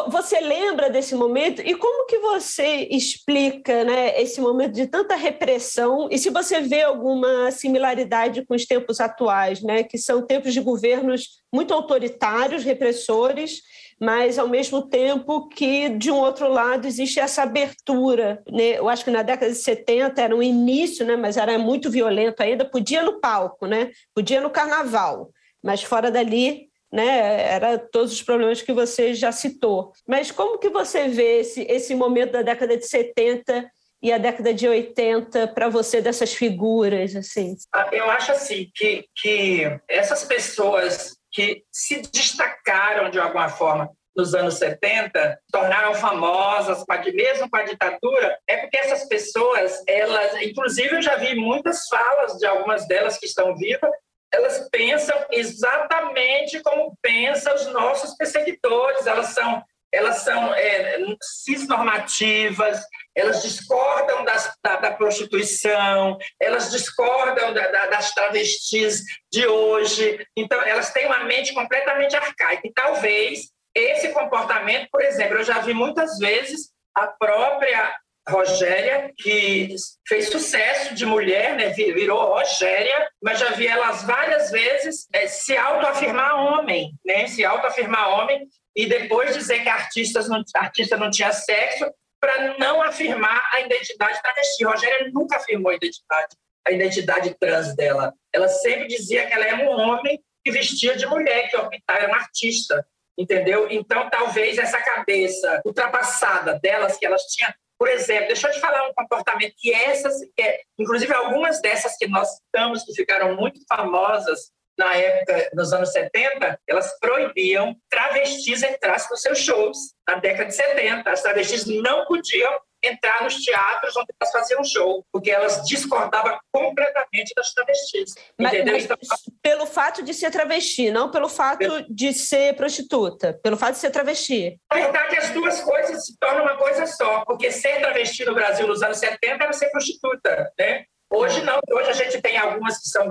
Você lembra desse momento? E como que você explica né, esse momento de tanta repressão? E se você vê alguma similaridade com os tempos atuais, né, que são tempos de governos muito autoritários, repressores, mas ao mesmo tempo que, de um outro lado, existe essa abertura. Né? Eu acho que na década de 70 era um início, né, mas era muito violento ainda, podia no palco, né? podia no carnaval, mas fora dali né? Era todos os problemas que você já citou. Mas como que você vê esse, esse momento da década de 70 e a década de 80 para você dessas figuras assim? Ah, eu acho assim que que essas pessoas que se destacaram de alguma forma nos anos 70, tornaram famosas, mesmo com a ditadura, é porque essas pessoas, elas, inclusive eu já vi muitas falas de algumas delas que estão vivas, elas pensam exatamente como pensam os nossos perseguidores, elas são elas são é, cisnormativas, elas discordam das, da, da, prostituição, elas discordam da, da, das travestis de hoje. Então, elas têm uma mente completamente arcaica. E talvez esse comportamento, por exemplo, eu já vi muitas vezes a própria Rogéria, que fez sucesso de mulher, né? virou Rogéria, mas já vi elas várias vezes é, se autoafirmar homem, né? se autoafirmar homem e depois dizer que artistas não, artista não tinha sexo para não afirmar a identidade travesti. Rogéria nunca afirmou a identidade, a identidade trans dela. Ela sempre dizia que ela era um homem que vestia de mulher, que era um artista entendeu? Então, talvez essa cabeça ultrapassada delas, que elas tinham, por exemplo, deixa eu te falar um comportamento que essas, que é, inclusive algumas dessas que nós citamos, que ficaram muito famosas na época, nos anos 70, elas proibiam travestis entrassem nos seus shows. Na década de 70, as travestis não podiam entrar nos teatros onde elas faziam show, porque elas discordavam completamente das travestis. Mas, mas então, pelo fato de ser travesti, não pelo fato pelo... de ser prostituta, pelo fato de ser travesti. Na verdade, as duas coisas se tornam uma coisa só, porque ser travesti no Brasil nos anos 70 era ser prostituta, né? Hoje não, hoje a gente tem algumas que são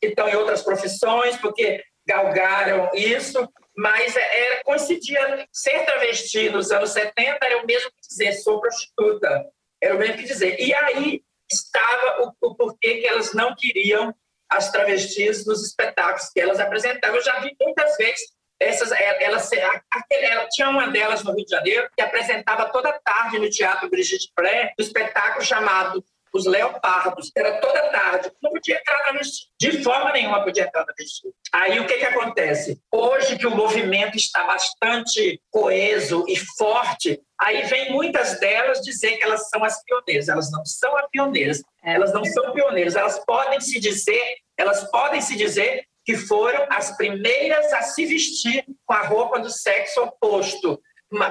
que estão em outras profissões, porque galgaram isso, mas é, era, coincidia ser travesti nos anos 70 era o mesmo que dizer sou prostituta, era o mesmo que dizer. E aí estava o, o porquê que elas não queriam as travestis nos espetáculos que elas apresentavam. Eu já vi muitas vezes essas, é, elas, ela, tinha uma delas no Rio de Janeiro que apresentava toda tarde no Teatro Brigitte Pré um espetáculo chamado os leopardos, era toda tarde, não podia entrar na vestido, de forma nenhuma podia entrar na vestido. Aí o que, que acontece? Hoje que o movimento está bastante coeso e forte, aí vem muitas delas dizer que elas são as pioneiras, elas não são as pioneiras, é. elas não são pioneiras, elas podem se dizer, elas podem se dizer que foram as primeiras a se vestir com a roupa do sexo oposto,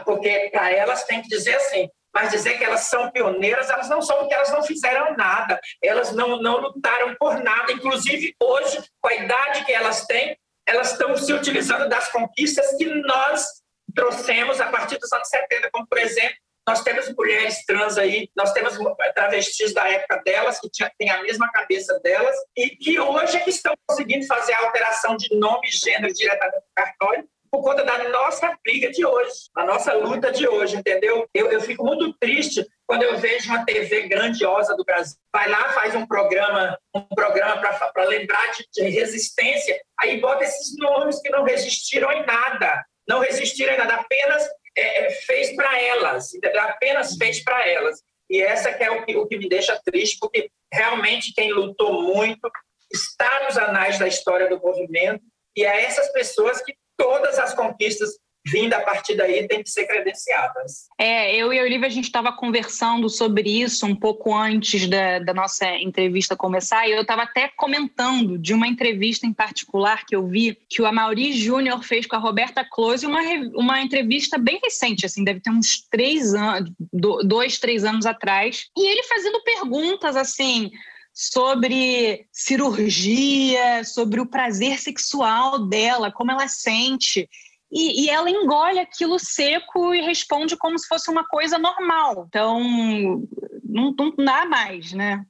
porque para elas tem que dizer assim, mas dizer que elas são pioneiras, elas não são, porque elas não fizeram nada, elas não, não lutaram por nada. Inclusive, hoje, com a idade que elas têm, elas estão se utilizando das conquistas que nós trouxemos a partir dos anos 70, como, por exemplo, nós temos mulheres trans aí, nós temos travestis da época delas, que têm a mesma cabeça delas, e que hoje é que estão conseguindo fazer a alteração de nome e gênero diretamente no cartório, por conta da nossa briga de hoje, da nossa luta de hoje, entendeu? Eu, eu fico muito triste quando eu vejo uma TV grandiosa do Brasil, vai lá, faz um programa, um programa para lembrar de, de, resistência, aí bota esses nomes que não resistiram em nada, não resistiram em nada, apenas é, é fez para elas, entendeu? apenas fez para elas. E essa que é o que, o que me deixa triste, porque realmente quem lutou muito está nos anais da história do movimento, e é essas pessoas que todas as conquistas vindo a partir daí têm que ser credenciadas. É, eu e a Olivia, a gente estava conversando sobre isso um pouco antes da, da nossa entrevista começar, e eu estava até comentando de uma entrevista em particular que eu vi, que o Amaury Júnior fez com a Roberta Close, uma, uma entrevista bem recente, assim, deve ter uns três anos, dois, três anos atrás, e ele fazendo perguntas assim sobre cirurgia, sobre o prazer sexual dela, como ela sente. E, e, ela engole aquilo seco e responde como se fosse uma coisa normal. Então, não, não dá mais, né?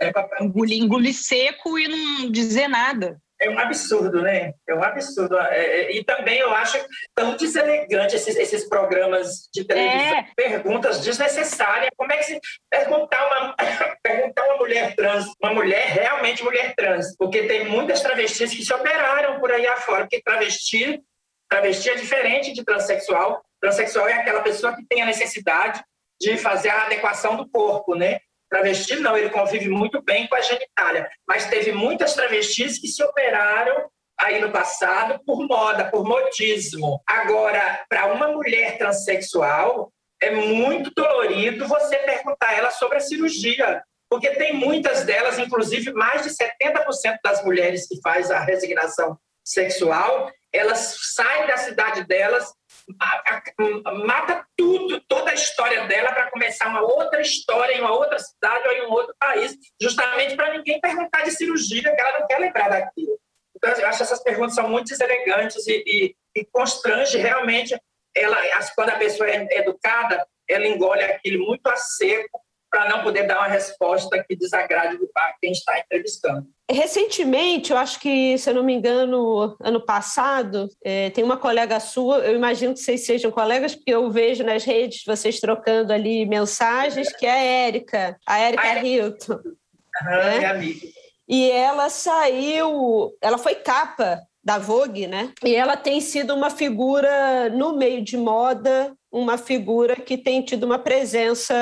É engolir, engolir seco e não dizer nada é um absurdo, né? É um absurdo. É, é, e também eu acho tão deselegante esses, esses programas de televisão. É. Perguntas desnecessárias. Como é que se perguntar uma, perguntar uma mulher trans, uma mulher realmente mulher trans? Porque tem muitas travestis que se operaram por aí afora. Porque travesti, travesti é diferente de transexual. Transsexual é aquela pessoa que tem a necessidade de fazer a adequação do corpo, né? Travesti não, ele convive muito bem com a genitália, mas teve muitas travestis que se operaram aí no passado por moda, por modismo. Agora, para uma mulher transexual, é muito dolorido você perguntar ela sobre a cirurgia, porque tem muitas delas, inclusive mais de 70% das mulheres que faz a resignação sexual, elas saem da cidade delas mata tudo, toda a história dela para começar uma outra história em uma outra cidade ou em um outro país, justamente para ninguém perguntar de cirurgia, que ela não quer lembrar daquilo. Então, eu acho que essas perguntas são muito deselegantes e, e, e constrange realmente ela, quando a pessoa é educada, ela engole aquilo muito a seco para não poder dar uma resposta que desagrade quem está entrevistando. Recentemente, eu acho que, se eu não me engano, ano passado, é, tem uma colega sua, eu imagino que vocês sejam colegas, porque eu vejo nas redes vocês trocando ali mensagens, que é a Érica, a Érica Hilton. Aham, né? minha amiga. E ela saiu, ela foi capa da Vogue, né? E ela tem sido uma figura no meio de moda, uma figura que tem tido uma presença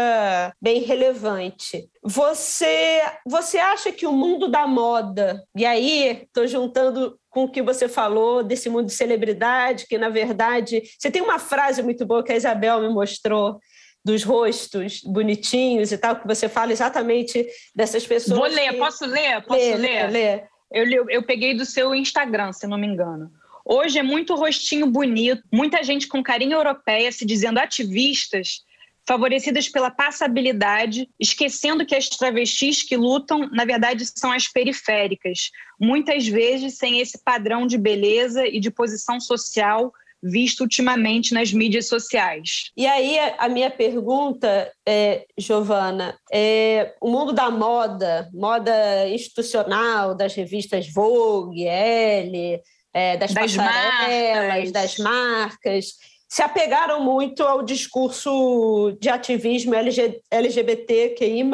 bem relevante. Você, você acha que o mundo da moda, e aí estou juntando com o que você falou desse mundo de celebridade, que na verdade você tem uma frase muito boa que a Isabel me mostrou dos rostos bonitinhos e tal, que você fala exatamente dessas pessoas. Vou ler, que... posso ler? Posso ler? ler? ler. Eu, eu peguei do seu Instagram, se não me engano. Hoje é muito rostinho bonito, muita gente com carinho europeia se dizendo ativistas, favorecidas pela passabilidade, esquecendo que as travestis que lutam, na verdade, são as periféricas, muitas vezes sem esse padrão de beleza e de posição social visto ultimamente nas mídias sociais. E aí a minha pergunta, é, Giovana, é o mundo da moda, moda institucional, das revistas Vogue, Elle, é, das, das marcas. das marcas, se apegaram muito ao discurso de ativismo LG, LGBTQI+,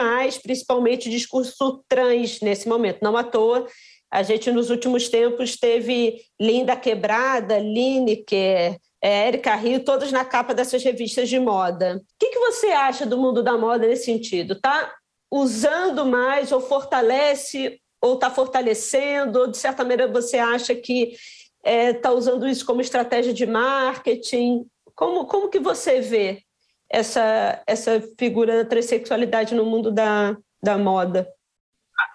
principalmente discurso trans nesse momento. Não à toa, a gente, nos últimos tempos, teve Linda Quebrada, Lineker, é, Erika Rio, todos na capa dessas revistas de moda. O que, que você acha do mundo da moda nesse sentido? Está usando mais ou fortalece ou está fortalecendo? Ou, de certa maneira, você acha que está é, tá usando isso como estratégia de marketing? Como, como que você vê essa, essa figura da transexualidade no mundo da, da moda?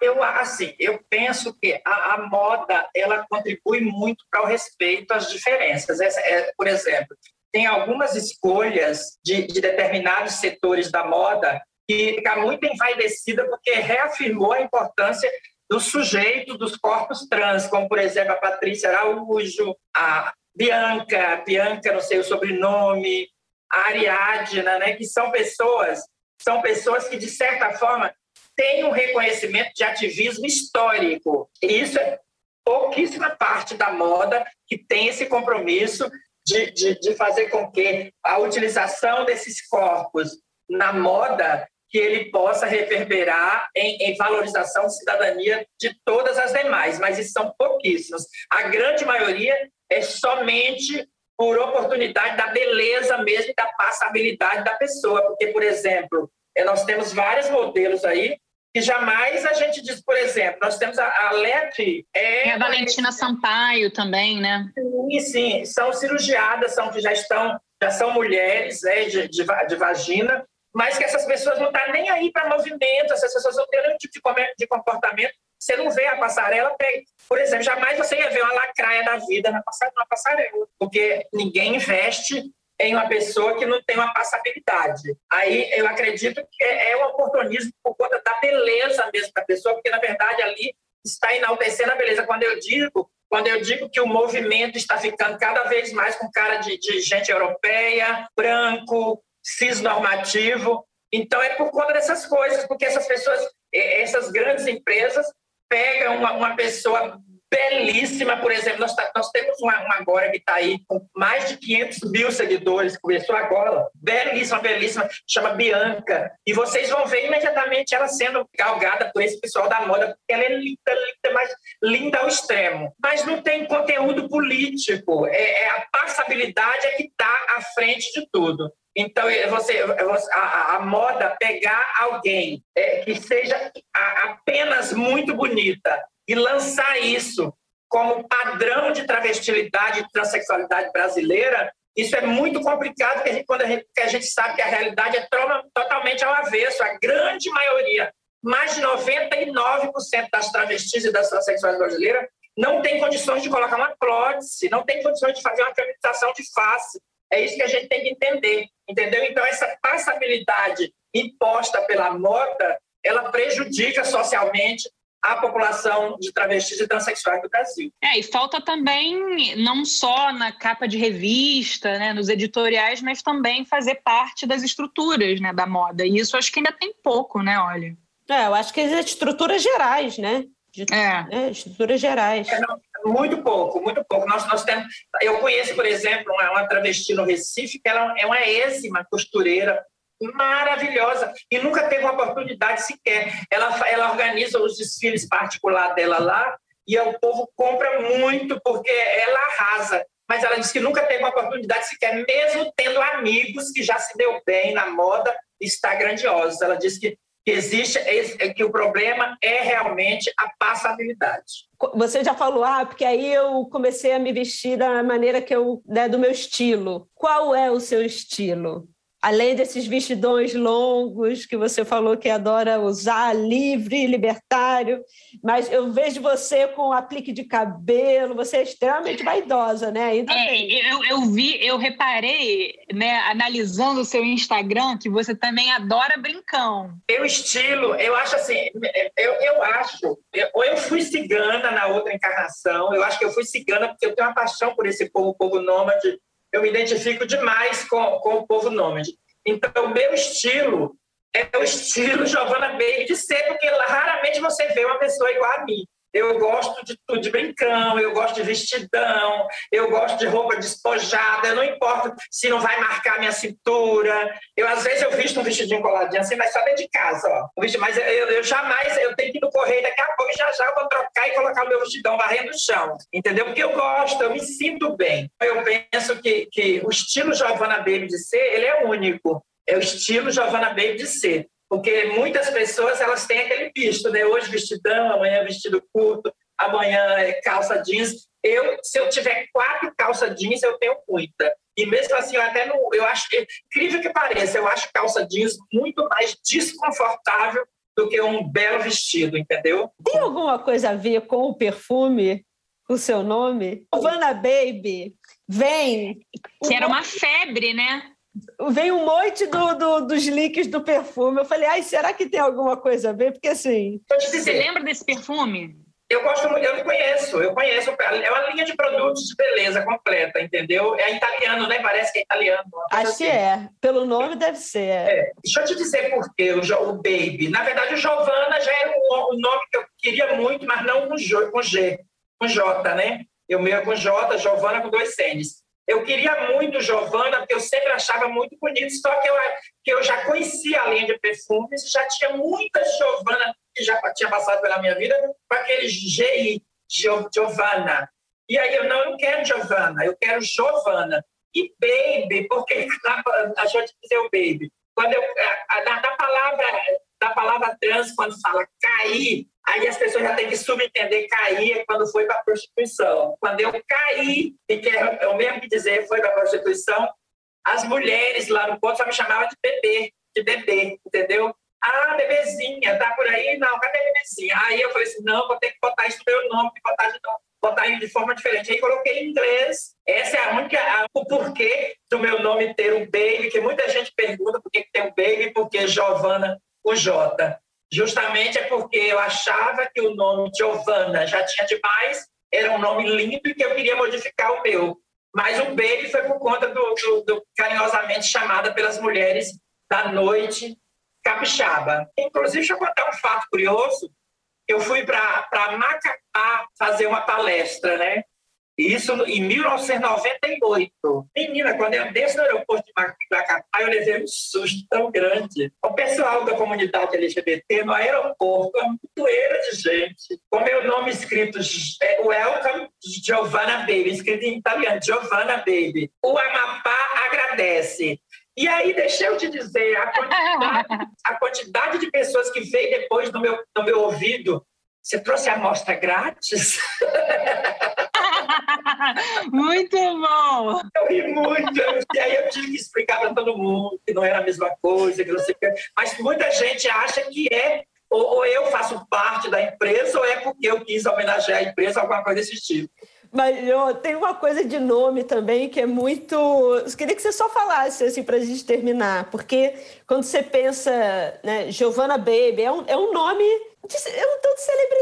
Eu, assim, eu penso que a, a moda ela contribui muito para o respeito às diferenças. Essa, é, por exemplo, tem algumas escolhas de, de determinados setores da moda que fica muito envaidecida porque reafirmou a importância do sujeito dos corpos trans, como, por exemplo, a Patrícia Araújo, a Bianca, Bianca, não sei o sobrenome, a Ariadna, né, que são pessoas, são pessoas que, de certa forma, tem um reconhecimento de ativismo histórico. E isso é pouquíssima parte da moda que tem esse compromisso de, de, de fazer com que a utilização desses corpos na moda que ele possa reverberar em, em, valorização de cidadania de todas as demais, mas isso são pouquíssimos. A grande maioria é somente por oportunidade da beleza mesmo, da passabilidade da pessoa, porque, por exemplo, nós temos vários modelos aí que jamais a gente diz, por exemplo, nós temos a, a Leti... É e a Valentina Sampaio também, né? Sim, sim, são cirurgiadas, são que já estão, já são mulheres né, de, de, de vagina, mas que essas pessoas não estão tá nem aí para movimento, essas pessoas não têm nenhum tipo de comportamento. Você não vê a passarela, por exemplo, jamais você ia ver uma lacraia da vida na passarela, porque ninguém investe em uma pessoa que não tem uma passabilidade. Aí eu acredito que é, é um oportunismo por conta da beleza mesmo da pessoa, porque na verdade ali está enaltecendo a beleza. Quando eu digo, quando eu digo que o movimento está ficando cada vez mais com cara de, de gente europeia, branco, cisnormativo, então é por conta dessas coisas, porque essas pessoas, essas grandes empresas pegam uma, uma pessoa belíssima, por exemplo, nós, tá, nós temos uma, uma agora que está aí com mais de 500 mil seguidores, começou agora, belíssima, belíssima, chama Bianca, e vocês vão ver imediatamente ela sendo galgada por esse pessoal da moda, porque ela é linda, linda, mas linda ao extremo. Mas não tem conteúdo político, é, é a passabilidade é que está à frente de tudo. Então, você, a, a, moda pegar alguém é, que seja apenas muito bonita e lançar isso como padrão de travestilidade e transexualidade brasileira, isso é muito complicado, porque a gente, quando a gente, a gente sabe que a realidade é totalmente ao avesso. A grande maioria, mais de 99% das travestis e das transexuais brasileiras não tem condições de colocar uma prótese, não tem condições de fazer uma feminização de face. É isso que a gente tem que entender, entendeu? Então, essa passabilidade imposta pela moda, ela prejudica socialmente à população de travestis e transexuais do Brasil. É, e falta também, não só na capa de revista, né, nos editoriais, mas também fazer parte das estruturas né, da moda. E isso acho que ainda tem pouco, né, olha? É, eu acho que as estruturas gerais, né? De, é. Né, estruturas gerais. É, não, muito pouco, muito pouco. Nós, nós temos, eu conheço, por exemplo, uma, uma travesti no Recife, que ela é uma êxima costureira, maravilhosa e nunca teve uma oportunidade sequer. Ela, ela organiza os desfiles particulares dela lá e o povo compra muito porque ela arrasa. Mas ela disse que nunca teve uma oportunidade sequer, mesmo tendo amigos que já se deu bem na moda, está grandiosa. Ela disse que existe é que o problema é realmente a passabilidade. Você já falou, ah, porque aí eu comecei a me vestir da maneira que eu, né, do meu estilo. Qual é o seu estilo? Além desses vestidões longos que você falou que adora usar, livre, libertário, mas eu vejo você com aplique de cabelo, você é extremamente vaidosa, né? Ainda é, eu, eu vi, eu reparei, né, analisando o seu Instagram, que você também adora brincão. Meu estilo, eu acho assim, eu, eu acho, ou eu fui cigana na outra encarnação, eu acho que eu fui cigana porque eu tenho uma paixão por esse povo, povo nômade, eu me identifico demais com, com o povo nômade. Então, o meu estilo é o estilo Giovanna Baby de ser, porque raramente você vê uma pessoa igual a mim. Eu gosto de tudo de brincão, eu gosto de vestidão, eu gosto de roupa despojada, eu não importa se não vai marcar minha cintura. Eu, às vezes, eu visto um vestidinho coladinho assim, mas só dentro de casa, ó. Mas eu, eu jamais, eu tenho que ir no correio daqui a pouco, já já eu vou trocar e colocar o meu vestidão varrendo o chão, entendeu? Porque eu gosto, eu me sinto bem. Eu penso que, que o estilo Giovanna Baby de ser, ele é único. É o estilo Giovanna Baby de ser porque muitas pessoas elas têm aquele visto, né? Hoje vestidão, amanhã vestido curto, amanhã é calça jeans. Eu, se eu tiver quatro calça jeans, eu tenho muita. E mesmo assim, eu até não, eu acho incrível que pareça, eu acho calça jeans muito mais desconfortável do que um belo vestido, entendeu? Tem alguma coisa a ver com o perfume? O seu nome? Vanna Baby vem. Que era uma febre, né? Vem um monte do, do, dos leaks do perfume. Eu falei, ai, será que tem alguma coisa a ver? Porque assim. Você lembra desse perfume? Eu gosto, eu não conheço, eu conheço. É uma linha de produtos de beleza completa, entendeu? É italiano, né? Parece que é italiano. Acho assim. que é. Pelo nome deve ser. É. Deixa eu te dizer por quê, o, o Baby. Na verdade, o Giovanna já era o, o, nome que eu queria muito, mas não com G, com G, com J, né? Eu meio com J, Giovanna com dois N's. Eu queria muito Giovanna, porque eu sempre achava muito bonito, só que eu, que eu já conhecia a linha de perfumes, já tinha muita Giovanna que já tinha passado pela minha vida, com aquele GI, Giovanna. E aí eu não, eu quero Giovanna, eu quero Giovanna. E baby, porque deixa eu te dizer o baby. Quando eu, na, na palavra da palavra trans, quando fala cair, Aí as pessoas já têm que subentender cair é quando foi para a prostituição. Quando eu caí, e que é o mesmo que dizer foi para a prostituição, as mulheres lá no ponto só me chamavam de bebê, de bebê, entendeu? Ah, bebezinha, tá por aí? Não, cadê a bebezinha? Aí eu falei assim, não, vou ter que botar isso no meu nome, botar de botar de forma diferente. Aí coloquei em inglês. Essa é a única, a, o porquê do meu nome ter um baby, que muita gente pergunta por que tem um baby, porque Giovana, o J justamente é porque eu achava que o nome Giovanna já tinha demais, era um nome lindo e que eu queria modificar o meu. Mas o Baby foi por conta do, do, do carinhosamente chamada pelas mulheres da noite capixaba. Inclusive, deixa eu contar um fato curioso. Eu fui para Macapá fazer uma palestra, né? Isso em 1998. Menina, quando eu desço no aeroporto de Macapá, eu levei um susto tão grande. O pessoal da comunidade LGBT no aeroporto, uma mutueira de gente, com meu nome escrito é, Welcome Giovanna Baby, escrito em italiano, Giovanna Baby. O Amapá agradece. E aí, deixa eu te dizer, a quantidade, a quantidade de pessoas que veio depois no meu, no meu ouvido, você trouxe a amostra grátis? muito bom! Eu ri muito. E aí eu tive que explicar para todo mundo que não era a mesma coisa, que não sei o que. Mas muita gente acha que é ou, eu faço parte da empresa ou é porque eu quis homenagear a empresa, alguma coisa desse tipo. Mas eu, tem uma coisa de nome também que é muito. Eu queria que você só falasse assim para a gente terminar, porque quando você pensa, né, Giovanna Baby, é um, é um nome de, é um tanto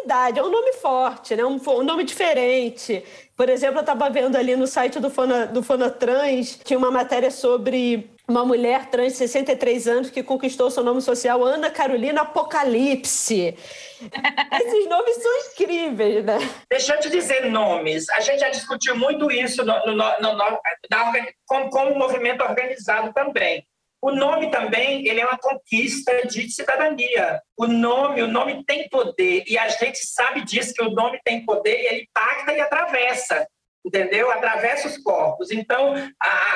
verdade, é um nome forte, né? um, um nome diferente. Por exemplo, eu estava vendo ali no site do, Fona, do Fonatrans, tinha uma matéria sobre uma mulher trans de 63 anos que conquistou seu nome social, Ana Carolina Apocalipse. Esses nomes são incríveis, né? Deixa eu te dizer nomes. A gente já discutiu muito isso no, no, no, no como movimento organizado também. O nome também ele é uma conquista de cidadania. O nome, o nome tem poder e a gente sabe disso que o nome tem poder. E ele impacta e atravessa, entendeu? Atravessa os corpos. Então,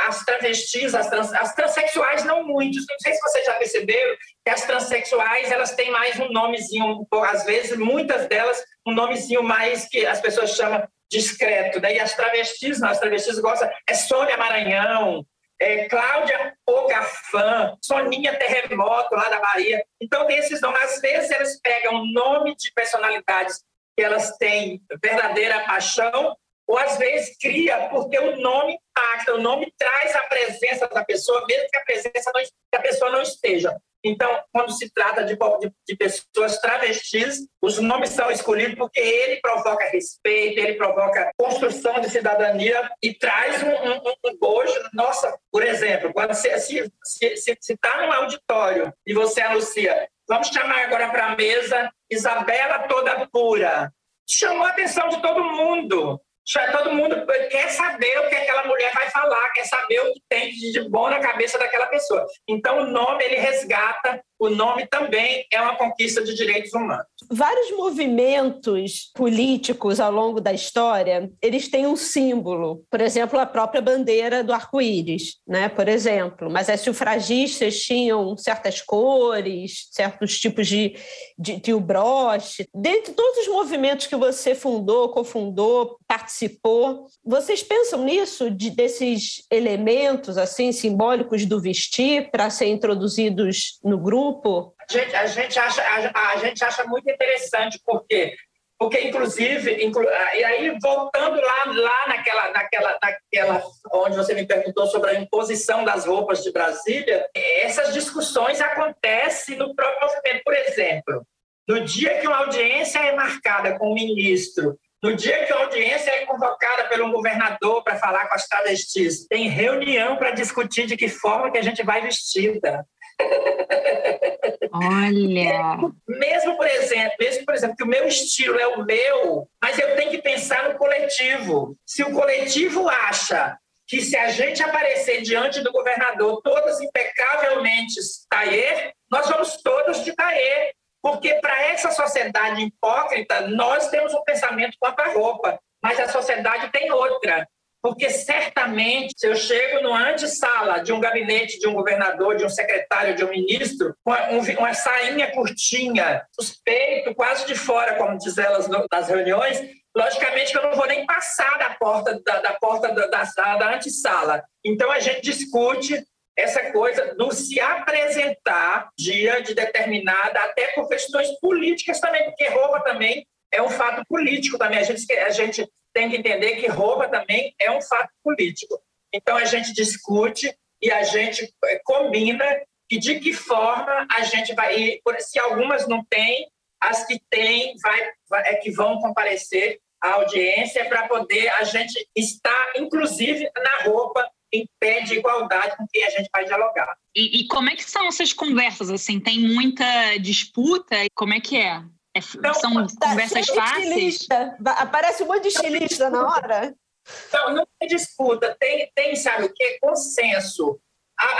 as travestis, as, trans, as transexuais não muitos. Não sei se vocês já perceberam que as transexuais elas têm mais um nomezinho, às vezes muitas delas um nomezinho mais que as pessoas chamam discreto. Daí as travestis, não, as travestis gostam é Sônia Maranhão, é, Cláudia Ogafã, Soninha Terremoto, lá da Bahia. Então, esses nomes, às vezes, eles pegam nome de personalidades que elas têm verdadeira paixão, ou às vezes cria porque o nome impacta, o nome traz a presença da pessoa, mesmo que a presença não, que a pessoa não esteja. Então, quando se trata de, de, de, pessoas travestis, os nomes são escolhidos porque ele provoca respeito, ele provoca construção de cidadania e traz um, um, um gosto. Nossa, por exemplo, quando você está tá num auditório e você anuncia, vamos chamar agora para a mesa Isabela Toda Pura. Chamou a atenção de todo mundo. Todo mundo quer saber o que aquela mulher vai falar, quer saber o que tem de bom na cabeça daquela pessoa. Então, o nome, ele resgata, o nome também é uma conquista de direitos humanos. Vários movimentos políticos ao longo da história, eles têm um símbolo. Por exemplo, a própria bandeira do arco-íris, né? por exemplo. Mas as sufragistas tinham certas cores, certos tipos de, de, de broche. Dentre todos os movimentos que você fundou, cofundou, participou, vocês pensam nisso, de, desses elementos assim simbólicos do vestir para serem introduzidos no grupo? A gente, a gente, acha, a, a gente acha muito interessante, porque porque inclusive inclu... e aí voltando lá lá naquela naquela naquela onde você me perguntou sobre a imposição das roupas de Brasília essas discussões acontecem no próprio movimento. Por exemplo no dia que uma audiência é marcada com o ministro no dia que a audiência é convocada pelo governador para falar com as travestis, tem reunião para discutir de que forma que a gente vai vestida. Olha! Mesmo, por exemplo, mesmo, por exemplo, que o meu estilo é o meu, mas eu tenho que pensar no coletivo. Se o coletivo acha que se a gente aparecer diante do governador todas impecavelmente taie, nós vamos todos de taie. Porque para essa sociedade hipócrita, nós temos um pensamento quanto à roupa, mas a sociedade tem outra. Porque certamente, se eu chego no antessala de um gabinete de um governador, de um secretário, de um ministro, com uma, uma sainha curtinha, os peitos quase de fora, como diz elas nas reuniões, logicamente que eu não vou nem passar da porta da, da porta da, da, da antessala. Então a gente discute essa coisa do se apresentar dia de determinada, até por questões políticas também, porque roupa também é um fato político também. A gente, a gente tem que entender que roupa também é um fato político. Então a gente discute e a gente eh, combina e de que forma a gente vai se algumas não têm, as que têm vai, vai é que vão comparecer à audiência para poder a gente estar inclusive na roupa em pé de igualdade com quem a gente vai dialogar. E, e, como é que são essas conversas? Assim, tem muita disputa? Como é que é? É então, são tá conversas fáceis? Aparece um monte de estilista na hora? Não, não tem disputa. Tem, tem sabe o que? Consenso.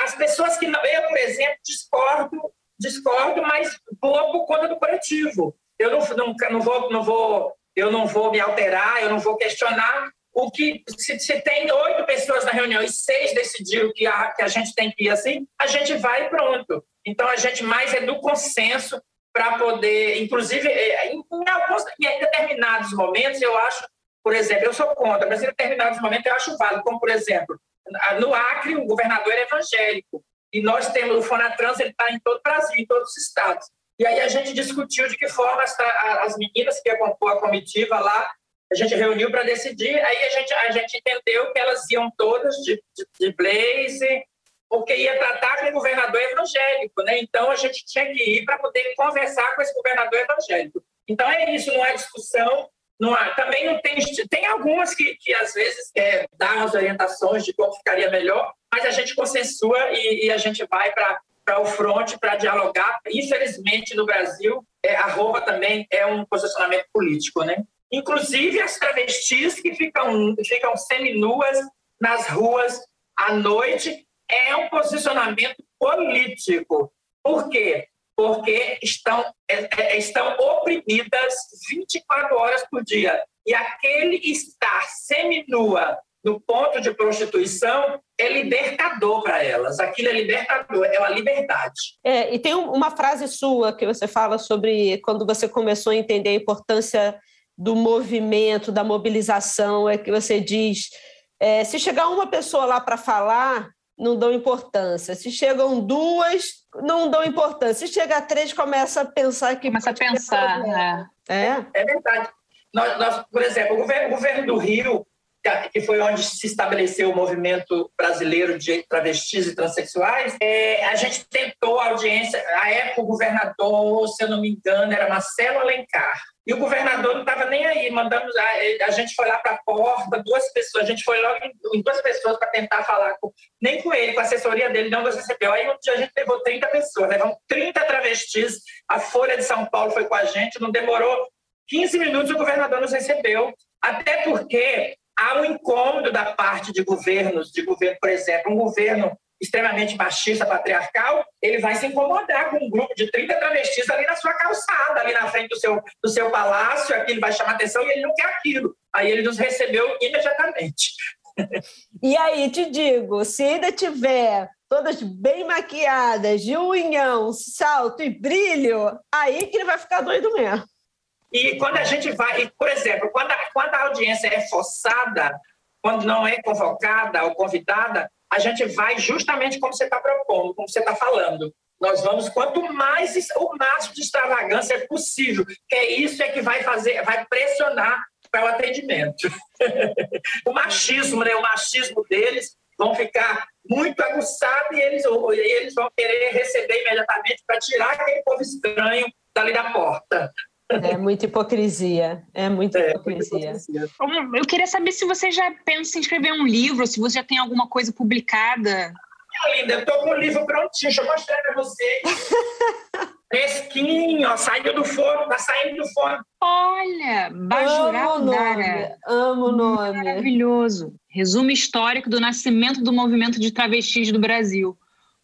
As pessoas que não... Eu, por exemplo, discordo, discordo, mas vou por conta do coletivo. Eu não, não, não, vou, não, vou, eu não vou me alterar, eu não vou questionar, o que se, se, tem oito pessoas na reunião e seis decidiram que a, que a gente tem que ir assim, a gente vai e pronto. Então a gente mais é do consenso para poder, inclusive, é, em, alguns, em determinados momentos, eu acho, por exemplo, eu sou contra, mas em determinados momentos eu acho válido, como por exemplo, no Acre o governador é evangélico e nós temos o Fonatrans, ele está em todo o Brasil, em todos os estados. E aí a gente discutiu de que forma as, as meninas que compor a comitiva lá a gente reuniu para decidir, aí a gente, a gente entendeu que elas iam todas de, de, de blaze, porque ia tratar com o governador evangélico, né? Então a gente tinha que ir para poder conversar com esse governador evangélico. Então é isso, não há discussão, não há, também não tem. Tem algumas que, que às vezes é, dão as orientações de como ficaria melhor, mas a gente consensua e, e a gente vai para o front para dialogar. Infelizmente, no Brasil, é, a roupa também é um posicionamento político, né? Inclusive as travestis que ficam, ficam seminuas nas ruas à noite é um posicionamento político. Por quê? Porque estão, é, é, estão oprimidas 24 horas por dia. E aquele estar seminua no ponto de prostituição é libertador para elas. Aquilo é libertador, é uma liberdade. É, e tem uma frase sua que você fala sobre quando você começou a entender a importância do movimento, da mobilização, é que você diz: é, se chegar uma pessoa lá para falar, não dão importância. Se chegam duas, não dão importância. Se chega a três, começa a pensar que. Começa a pensar. Né? É. é verdade. Nós, nós, por exemplo, o governo, o governo do Rio, que foi onde se estabeleceu o movimento brasileiro de travestis e transexuais, é, a gente tentou a audiência. A época, o governador, se eu não me engano, era Marcelo Alencar. E o governador não estava nem aí, mandamos a, a gente foi lá para a porta, duas pessoas, a gente foi logo em, em duas pessoas para tentar falar com, nem com ele, com a assessoria dele, não nos recebeu. Aí um dia a gente levou 30 pessoas, levamos 30 travestis, a Folha de São Paulo foi com a gente, não demorou 15 minutos o governador nos recebeu, até porque há um incômodo da parte de governos, de governo, por exemplo, um governo extremamente machista, patriarcal, ele vai se incomodar com um grupo de 30 travestis ali na sua calçada, ali na frente do seu, do seu palácio, aquilo vai chamar atenção e ele não quer aquilo. Aí ele nos recebeu imediatamente. E aí, te digo, se ainda tiver todas bem maquiadas, de unhão, salto e brilho, aí que ele vai ficar doido mesmo. E quando a gente vai, por exemplo, quando a, quando a audiência é forçada, quando não é convocada ou convidada, a gente vai justamente como você está propondo, como você está falando. Nós vamos quanto mais o máximo de extravagância possível, que é isso é que vai fazer, vai pressionar para o atendimento. o machismo, né, o machismo deles vão ficar muito aguçado e eles, eles vão querer receber imediatamente para tirar aquele povo estranho dali da porta. É muita hipocrisia. É muita é, hipocrisia. hipocrisia. Eu queria saber se você já pensa em escrever um livro, se você já tem alguma coisa publicada. Minha linda, eu estou com o livro prontinho, deixa eu mostrar para você. Fresquinho, ó, saiu do forno, tá saindo do forno. Olha, Bajurandara. Amo o nome. Maravilhoso. Resumo histórico do nascimento do movimento de travestis do Brasil.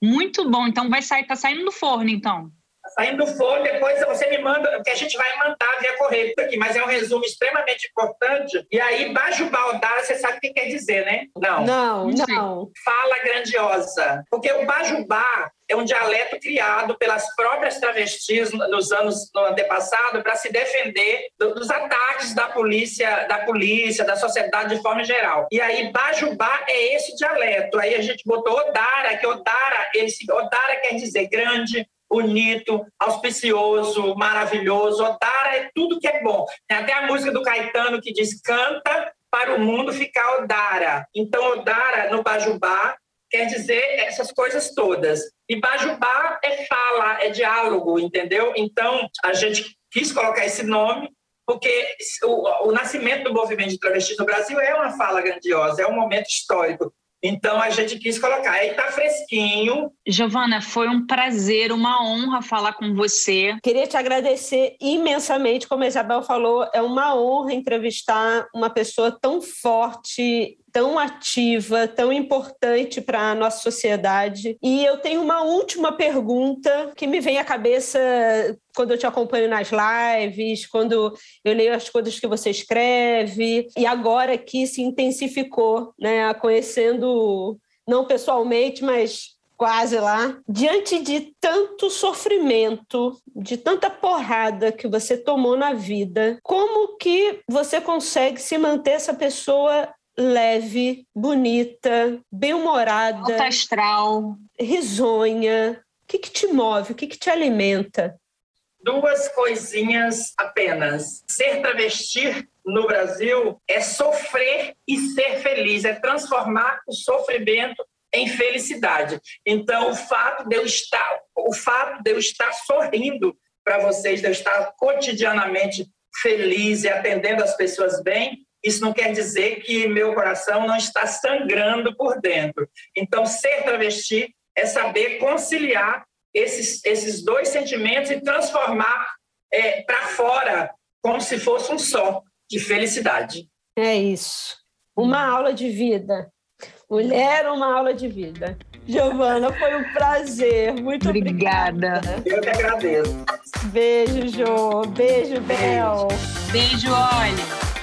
Muito bom. Então vai sair, tá saindo do forno, então saindo do forno, depois você me manda, que a gente vai mandar via correio aqui, mas é um resumo extremamente importante. E aí, Bajubá Odara, você sabe o que quer dizer, né? Não. Não, não. Fala grandiosa. Porque o Bajubá é um dialeto criado pelas próprias travestis nos anos no antepassado para se defender dos ataques da polícia, da polícia, da sociedade de forma geral. E aí Bajubá é esse dialeto. Aí a gente botou Odara, que Odara, esse Odara quer dizer grande, bonito, auspicioso, maravilhoso. Odara é tudo que é bom. Tem até a música do Caetano que diz: canta para o mundo ficar Odara. Então, Odara, no Bajubá, quer dizer essas coisas todas. E Bajubá é fala, é diálogo, entendeu? Então, a gente quis colocar esse nome porque o, o nascimento do movimento de travestis no Brasil é uma fala grandiosa, é um momento histórico. Então a gente quis colocar. Aí tá fresquinho. Giovana, foi um prazer, uma honra falar com você. Queria te agradecer imensamente, como a Isabel falou, é uma honra entrevistar uma pessoa tão forte tão ativa, tão importante para a nossa sociedade. E eu tenho uma última pergunta que me vem à cabeça quando eu te acompanho nas lives, quando eu leio as coisas que você escreve, e agora que se intensificou, né, conhecendo não pessoalmente, mas quase lá. Diante de tanto sofrimento, de tanta porrada que você tomou na vida, como que você consegue se manter essa pessoa leve, bonita, bem-humorada. Alta astral. Risonha. O que, que te move? O que, que te alimenta? Duas coisinhas apenas. Ser travesti no Brasil é sofrer e ser feliz, é transformar o sofrimento em felicidade. Então, o fato de eu estar, o fato de eu estar sorrindo para vocês de eu estar cotidianamente feliz e atendendo as pessoas bem, isso não quer dizer que meu coração não está sangrando por dentro. Então, ser travesti é saber conciliar esses, esses dois sentimentos e transformar é, para fora como se fosse um só de felicidade. É isso. Uma aula de vida. Mulher, uma aula de vida. Giovana, foi um prazer. Muito obrigada. obrigada. Eu que agradeço. Beijo, Jo. Beijo, Bel. Beijo, Olha.